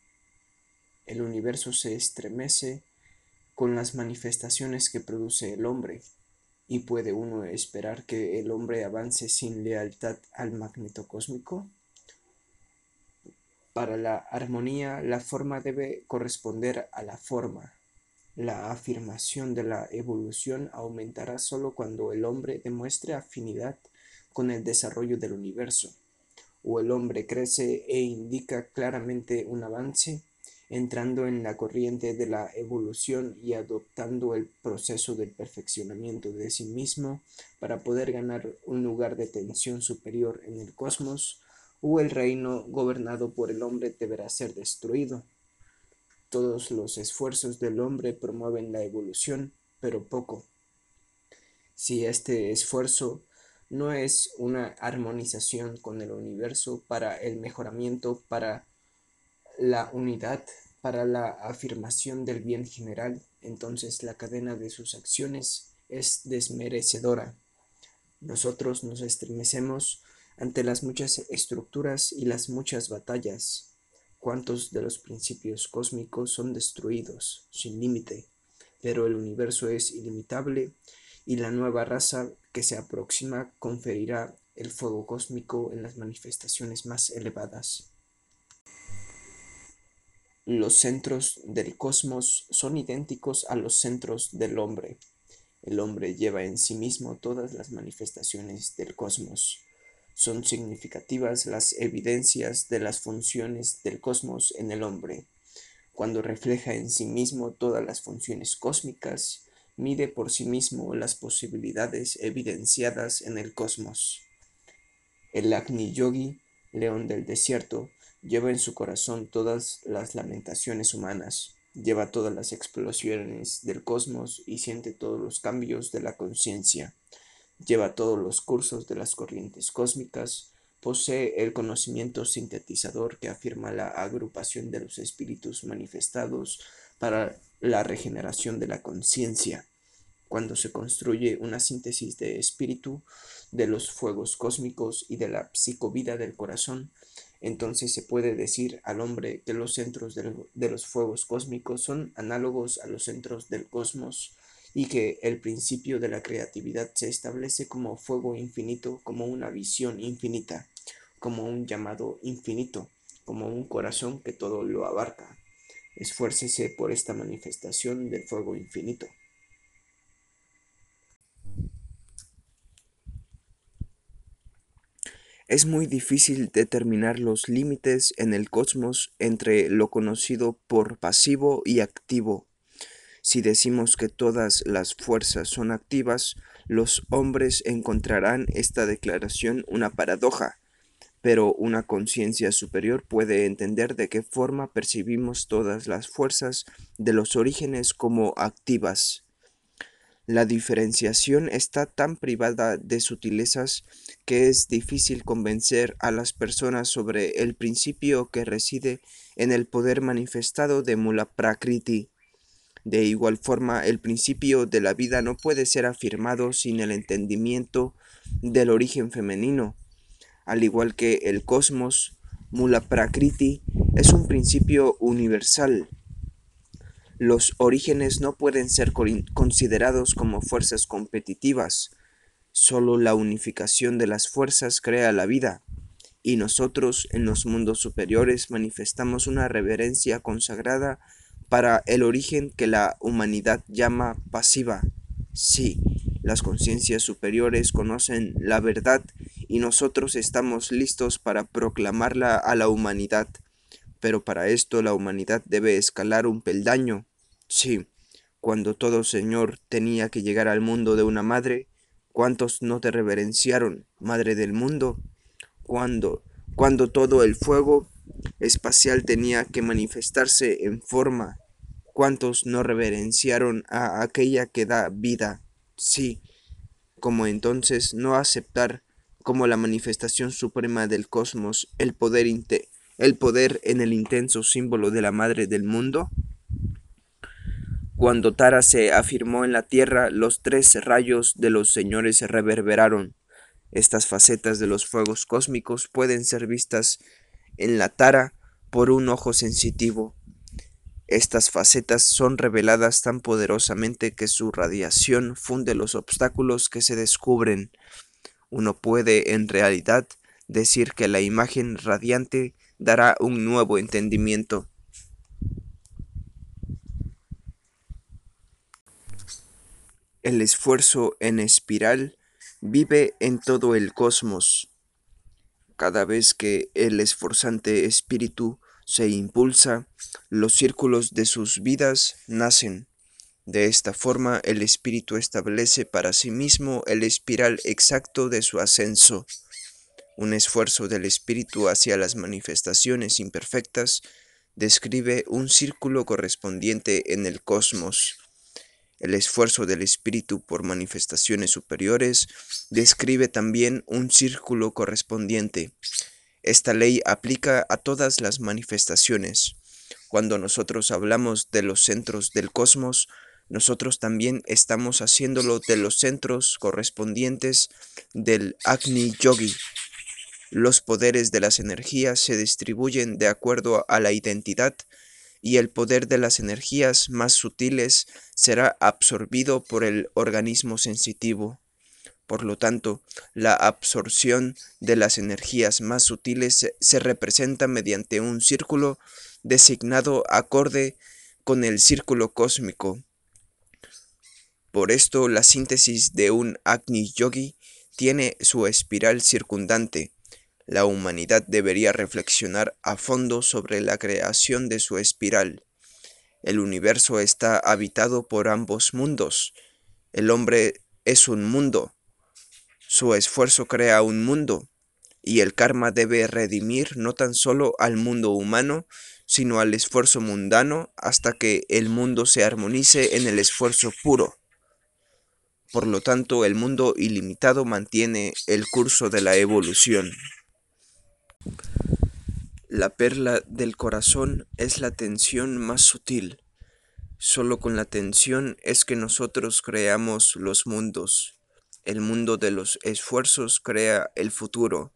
El universo se estremece con las manifestaciones que produce el hombre, y puede uno esperar que el hombre avance sin lealtad al magneto cósmico? Para la armonía, la forma debe corresponder a la forma. La afirmación de la evolución aumentará solo cuando el hombre demuestre afinidad con el desarrollo del universo, o el hombre crece e indica claramente un avance, entrando en la corriente de la evolución y adoptando el proceso del perfeccionamiento de sí mismo para poder ganar un lugar de tensión superior en el cosmos, o el reino gobernado por el hombre deberá ser destruido. Todos los esfuerzos del hombre promueven la evolución, pero poco. Si este esfuerzo no es una armonización con el universo para el mejoramiento, para la unidad para la afirmación del bien general, entonces la cadena de sus acciones es desmerecedora. Nosotros nos estremecemos ante las muchas estructuras y las muchas batallas. ¿Cuántos de los principios cósmicos son destruidos sin límite? Pero el universo es ilimitable y la nueva raza que se aproxima conferirá el fuego cósmico en las manifestaciones más elevadas. Los centros del cosmos son idénticos a los centros del hombre. El hombre lleva en sí mismo todas las manifestaciones del cosmos. Son significativas las evidencias de las funciones del cosmos en el hombre. Cuando refleja en sí mismo todas las funciones cósmicas, mide por sí mismo las posibilidades evidenciadas en el cosmos. El Agni Yogi, león del desierto, Lleva en su corazón todas las lamentaciones humanas, lleva todas las explosiones del cosmos y siente todos los cambios de la conciencia, lleva todos los cursos de las corrientes cósmicas, posee el conocimiento sintetizador que afirma la agrupación de los espíritus manifestados para la regeneración de la conciencia. Cuando se construye una síntesis de espíritu, de los fuegos cósmicos y de la psicovida del corazón, entonces se puede decir al hombre que los centros de los fuegos cósmicos son análogos a los centros del cosmos y que el principio de la creatividad se establece como fuego infinito, como una visión infinita, como un llamado infinito, como un corazón que todo lo abarca. Esfuércese por esta manifestación del fuego infinito. Es muy difícil determinar los límites en el cosmos entre lo conocido por pasivo y activo. Si decimos que todas las fuerzas son activas, los hombres encontrarán esta declaración una paradoja, pero una conciencia superior puede entender de qué forma percibimos todas las fuerzas de los orígenes como activas. La diferenciación está tan privada de sutilezas que es difícil convencer a las personas sobre el principio que reside en el poder manifestado de Mula Prakriti. De igual forma, el principio de la vida no puede ser afirmado sin el entendimiento del origen femenino. Al igual que el cosmos, Mula Prakriti es un principio universal los orígenes no pueden ser considerados como fuerzas competitivas. Solo la unificación de las fuerzas crea la vida, y nosotros en los mundos superiores manifestamos una reverencia consagrada para el origen que la humanidad llama pasiva. Sí, las conciencias superiores conocen la verdad y nosotros estamos listos para proclamarla a la humanidad pero para esto la humanidad debe escalar un peldaño. Sí, cuando todo Señor tenía que llegar al mundo de una madre, ¿cuántos no te reverenciaron, Madre del mundo? Cuando, cuando todo el fuego espacial tenía que manifestarse en forma, ¿cuántos no reverenciaron a aquella que da vida? Sí, como entonces no aceptar como la manifestación suprema del cosmos el poder, el poder en el intenso símbolo de la Madre del mundo? Cuando Tara se afirmó en la tierra, los tres rayos de los señores reverberaron. Estas facetas de los fuegos cósmicos pueden ser vistas en la Tara por un ojo sensitivo. Estas facetas son reveladas tan poderosamente que su radiación funde los obstáculos que se descubren. Uno puede, en realidad, decir que la imagen radiante dará un nuevo entendimiento. El esfuerzo en espiral vive en todo el cosmos. Cada vez que el esforzante espíritu se impulsa, los círculos de sus vidas nacen. De esta forma el espíritu establece para sí mismo el espiral exacto de su ascenso. Un esfuerzo del espíritu hacia las manifestaciones imperfectas describe un círculo correspondiente en el cosmos. El esfuerzo del espíritu por manifestaciones superiores describe también un círculo correspondiente. Esta ley aplica a todas las manifestaciones. Cuando nosotros hablamos de los centros del cosmos, nosotros también estamos haciéndolo de los centros correspondientes del Agni Yogi. Los poderes de las energías se distribuyen de acuerdo a la identidad y el poder de las energías más sutiles será absorbido por el organismo sensitivo. Por lo tanto, la absorción de las energías más sutiles se, representa mediante un círculo designado acorde con el círculo cósmico. Por esto, la síntesis de un Agni Yogi tiene su espiral circundante, la humanidad debería reflexionar a fondo sobre la creación de su espiral. El universo está habitado por ambos mundos. El hombre es un mundo. Su esfuerzo crea un mundo. Y el karma debe redimir no tan solo al mundo humano, sino al esfuerzo mundano hasta que el mundo se armonice en el esfuerzo puro. Por lo tanto, el mundo ilimitado mantiene el curso de la evolución. La perla del corazón es la tensión más sutil. Solo con la tensión es que nosotros creamos los mundos. El mundo de los esfuerzos crea el futuro.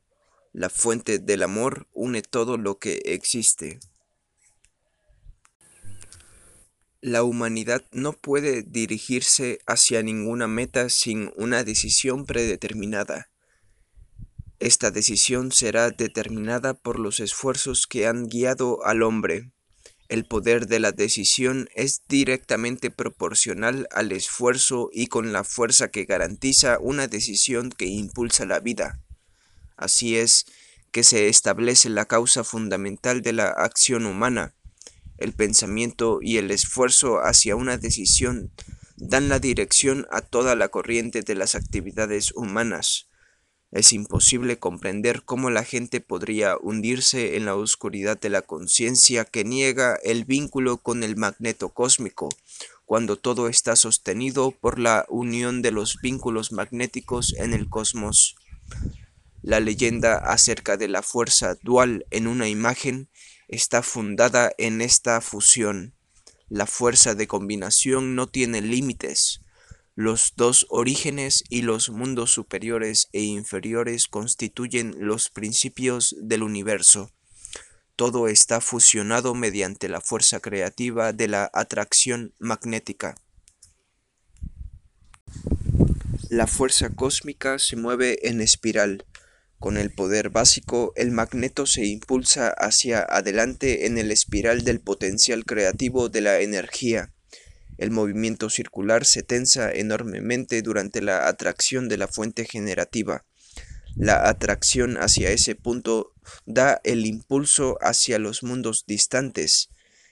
La fuente del amor une todo lo que existe. La humanidad no puede dirigirse hacia ninguna meta sin una decisión predeterminada. Esta decisión será determinada por los esfuerzos que han guiado al hombre. El poder de la decisión es directamente proporcional al esfuerzo y con la fuerza que garantiza una decisión que impulsa la vida. Así es que se establece la causa fundamental de la acción humana. El pensamiento y el esfuerzo hacia una decisión dan la dirección a toda la corriente de las actividades humanas. Es imposible comprender cómo la gente podría hundirse en la oscuridad de la conciencia que niega el vínculo con el magneto cósmico, cuando todo está sostenido por la unión de los vínculos magnéticos en el cosmos. La leyenda acerca de la fuerza dual en una imagen está fundada en esta fusión. La fuerza de combinación no tiene límites, los dos orígenes y los mundos superiores e inferiores constituyen los principios del universo. Todo está fusionado mediante la fuerza creativa de la atracción magnética. La fuerza cósmica se mueve en espiral. Con el poder básico, el magneto se impulsa hacia adelante en el espiral del potencial creativo de la energía. El movimiento circular se tensa enormemente durante la atracción de la fuente generativa. La atracción hacia ese punto da el impulso hacia los mundos distantes.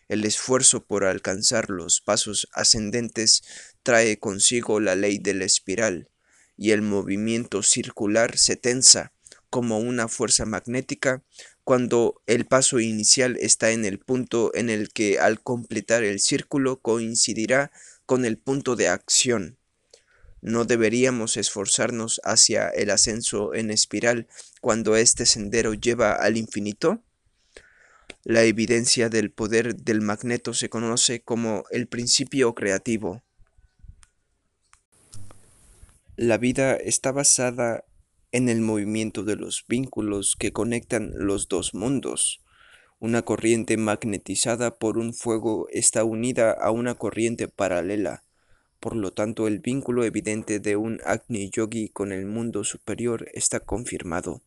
El esfuerzo por alcanzar los pasos ascendentes trae consigo la ley de la espiral, y el movimiento circular se tensa como una fuerza magnética cuando el paso inicial está en el punto en el que al completar el círculo coincidirá con el punto de acción. ¿No deberíamos esforzarnos hacia el ascenso en espiral cuando este sendero lleva al infinito? La evidencia del poder del magneto se conoce como el principio creativo. La vida está basada en el movimiento de los vínculos que conectan los dos mundos. Una corriente magnetizada por un fuego está unida a una corriente paralela. Por lo tanto, el vínculo evidente de un Agni Yogi con el mundo superior está confirmado.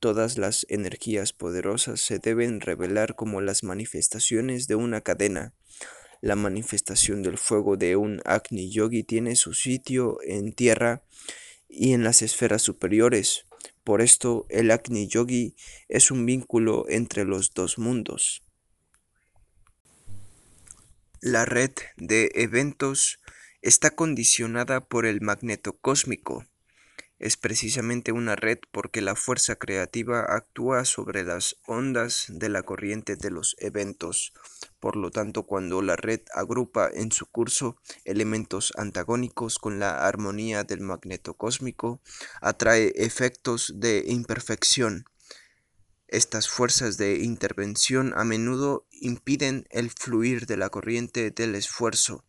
Todas las energías poderosas se deben revelar como las manifestaciones de una cadena. La manifestación del fuego de un Agni Yogi tiene su sitio en tierra y en las esferas superiores. Por esto, el Agni Yogi es un vínculo entre los dos mundos. La red de eventos está condicionada por el magneto cósmico. Es precisamente una red porque la fuerza creativa actúa sobre las ondas de la corriente de los eventos. Por lo tanto, cuando la red agrupa en su curso elementos antagónicos con la armonía del magneto cósmico, atrae efectos de imperfección. Estas fuerzas de intervención a menudo impiden el fluir de la corriente del esfuerzo,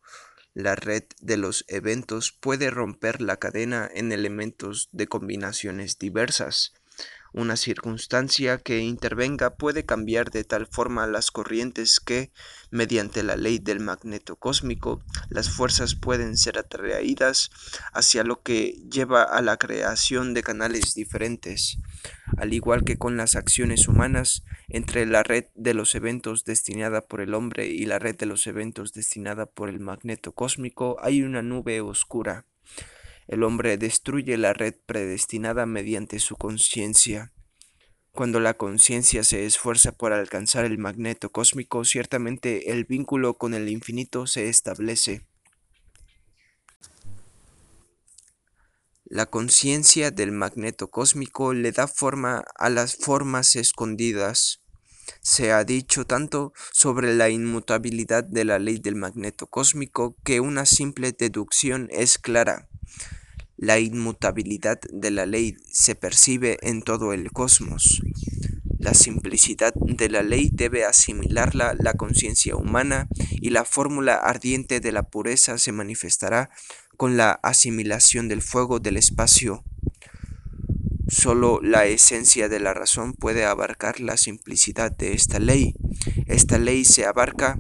la red de los eventos puede romper la cadena en elementos de combinaciones diversas. Una circunstancia que intervenga puede cambiar de tal forma las corrientes que, mediante la ley del magneto cósmico, las fuerzas pueden ser atraídas hacia lo que lleva a la creación de canales diferentes. Al igual que con las acciones humanas, entre la red de los eventos destinada por el hombre y la red de los eventos destinada por el magneto cósmico hay una nube oscura. El hombre destruye la red predestinada mediante su conciencia. Cuando la conciencia se esfuerza por alcanzar el magneto cósmico, ciertamente el vínculo con el infinito se establece. La conciencia del magneto cósmico le da forma a las formas escondidas. Se ha dicho tanto sobre la inmutabilidad de la ley del magneto cósmico que una simple deducción es clara. La inmutabilidad de la ley se percibe en todo el cosmos. La simplicidad de la ley debe asimilarla la conciencia humana y la fórmula ardiente de la pureza se manifestará con la asimilación del fuego del espacio. Solo la esencia de la razón puede abarcar la simplicidad de esta ley. Esta ley se abarca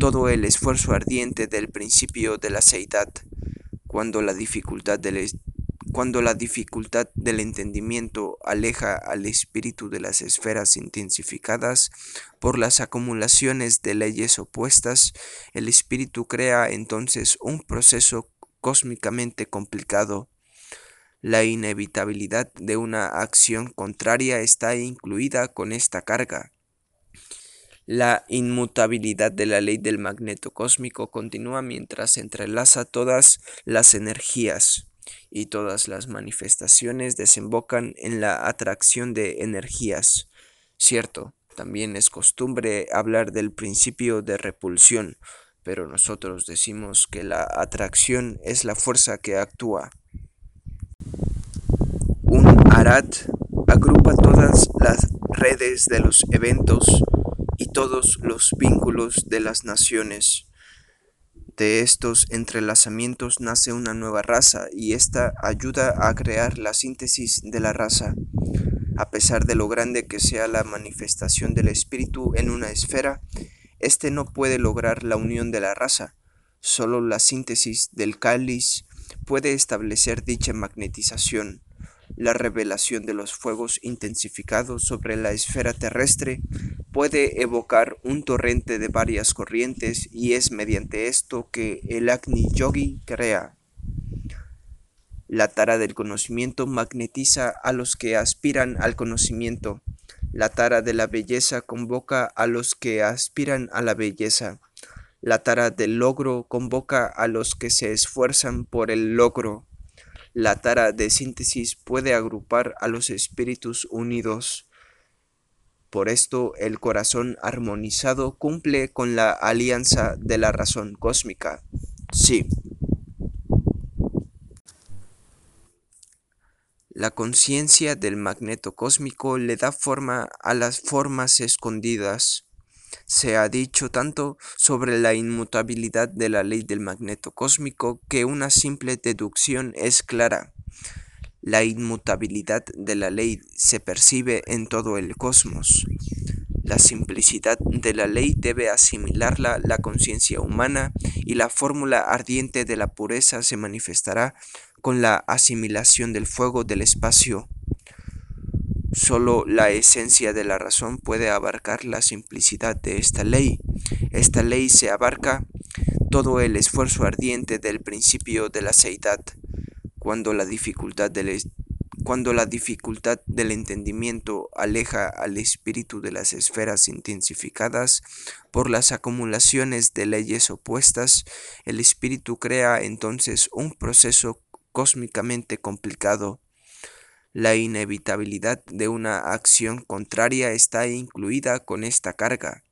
todo el esfuerzo ardiente del principio de la seidad cuando la dificultad del, cuando la dificultad del entendimiento aleja al espíritu de las esferas intensificadas por las acumulaciones de leyes opuestas, el espíritu crea entonces un proceso cósmicamente complicado. La inevitabilidad de una acción contraria está incluida con esta carga. La inmutabilidad de la ley del magneto cósmico continúa mientras entrelaza todas las energías y todas las manifestaciones desembocan en la atracción de energías. Cierto, también es costumbre hablar del principio de repulsión, pero nosotros decimos que la atracción es la fuerza que actúa. Un arat agrupa todas las redes de los eventos y todos los vínculos de las naciones. De estos entrelazamientos nace una nueva raza y esta ayuda a crear la síntesis de la raza. A pesar de lo grande que sea la manifestación del espíritu en una esfera, éste no puede lograr la unión de la raza. Solo la síntesis del cáliz puede establecer dicha magnetización. La revelación de los fuegos intensificados sobre la esfera terrestre puede evocar un torrente de varias corrientes y es mediante esto que el Agni Yogi crea. La tara del conocimiento magnetiza a los que aspiran al conocimiento. La tara de la belleza convoca a los que aspiran a la belleza. La tara del logro convoca a los que se esfuerzan por el logro. La tara de síntesis puede agrupar a los espíritus unidos. Por esto el corazón armonizado cumple con la alianza de la razón cósmica. Sí. La conciencia del magneto cósmico le da forma a las formas escondidas. Se ha dicho tanto sobre la inmutabilidad de la ley del magneto cósmico que una simple deducción es clara. La inmutabilidad de la ley se percibe en todo el cosmos. La simplicidad de la ley debe asimilarla la conciencia humana y la fórmula ardiente de la pureza se manifestará con la asimilación del fuego del espacio. Solo la esencia de la razón puede abarcar la simplicidad de esta ley. Esta ley se abarca todo el esfuerzo ardiente del principio de la seidad. Cuando la dificultad del, cuando la dificultad del entendimiento aleja al espíritu de las esferas intensificadas por las acumulaciones de leyes opuestas, el espíritu crea entonces un proceso cósmicamente complicado. La inevitabilidad de una acción contraria está incluida con esta carga.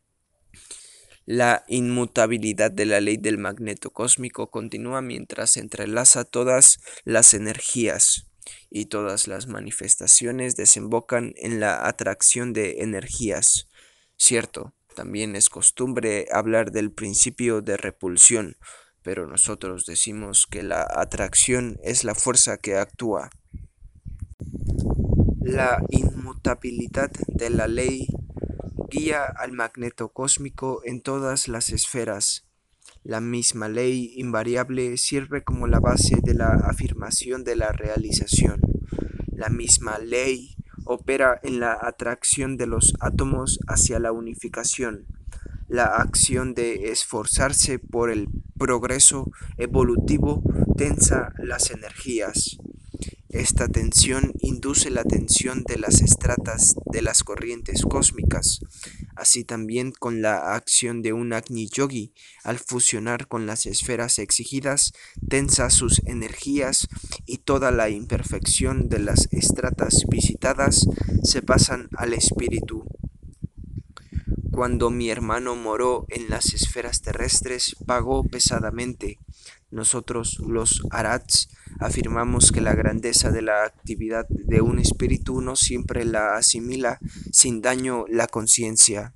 La inmutabilidad de la ley del magneto cósmico continúa mientras entrelaza todas las energías y todas las manifestaciones desembocan en la atracción de energías. Cierto, también es costumbre hablar del principio de repulsión, pero nosotros decimos que la atracción es la fuerza que actúa. La inmutabilidad de la ley guía al magneto cósmico en todas las esferas. La misma ley invariable sirve como la base de la afirmación de la realización. La misma ley opera en la atracción de los átomos hacia la unificación la acción de esforzarse por el progreso evolutivo tensa las energías. Esta tensión induce la tensión de las estratas de las corrientes cósmicas, así también con la acción de un Agni Yogi, al fusionar con las esferas exigidas, tensa sus energías y toda la imperfección de las estratas visitadas se pasan al espíritu cuando mi hermano moró en las esferas terrestres, pagó pesadamente. Nosotros, los Arats, afirmamos que la grandeza de la actividad de un espíritu no siempre la asimila sin daño la conciencia.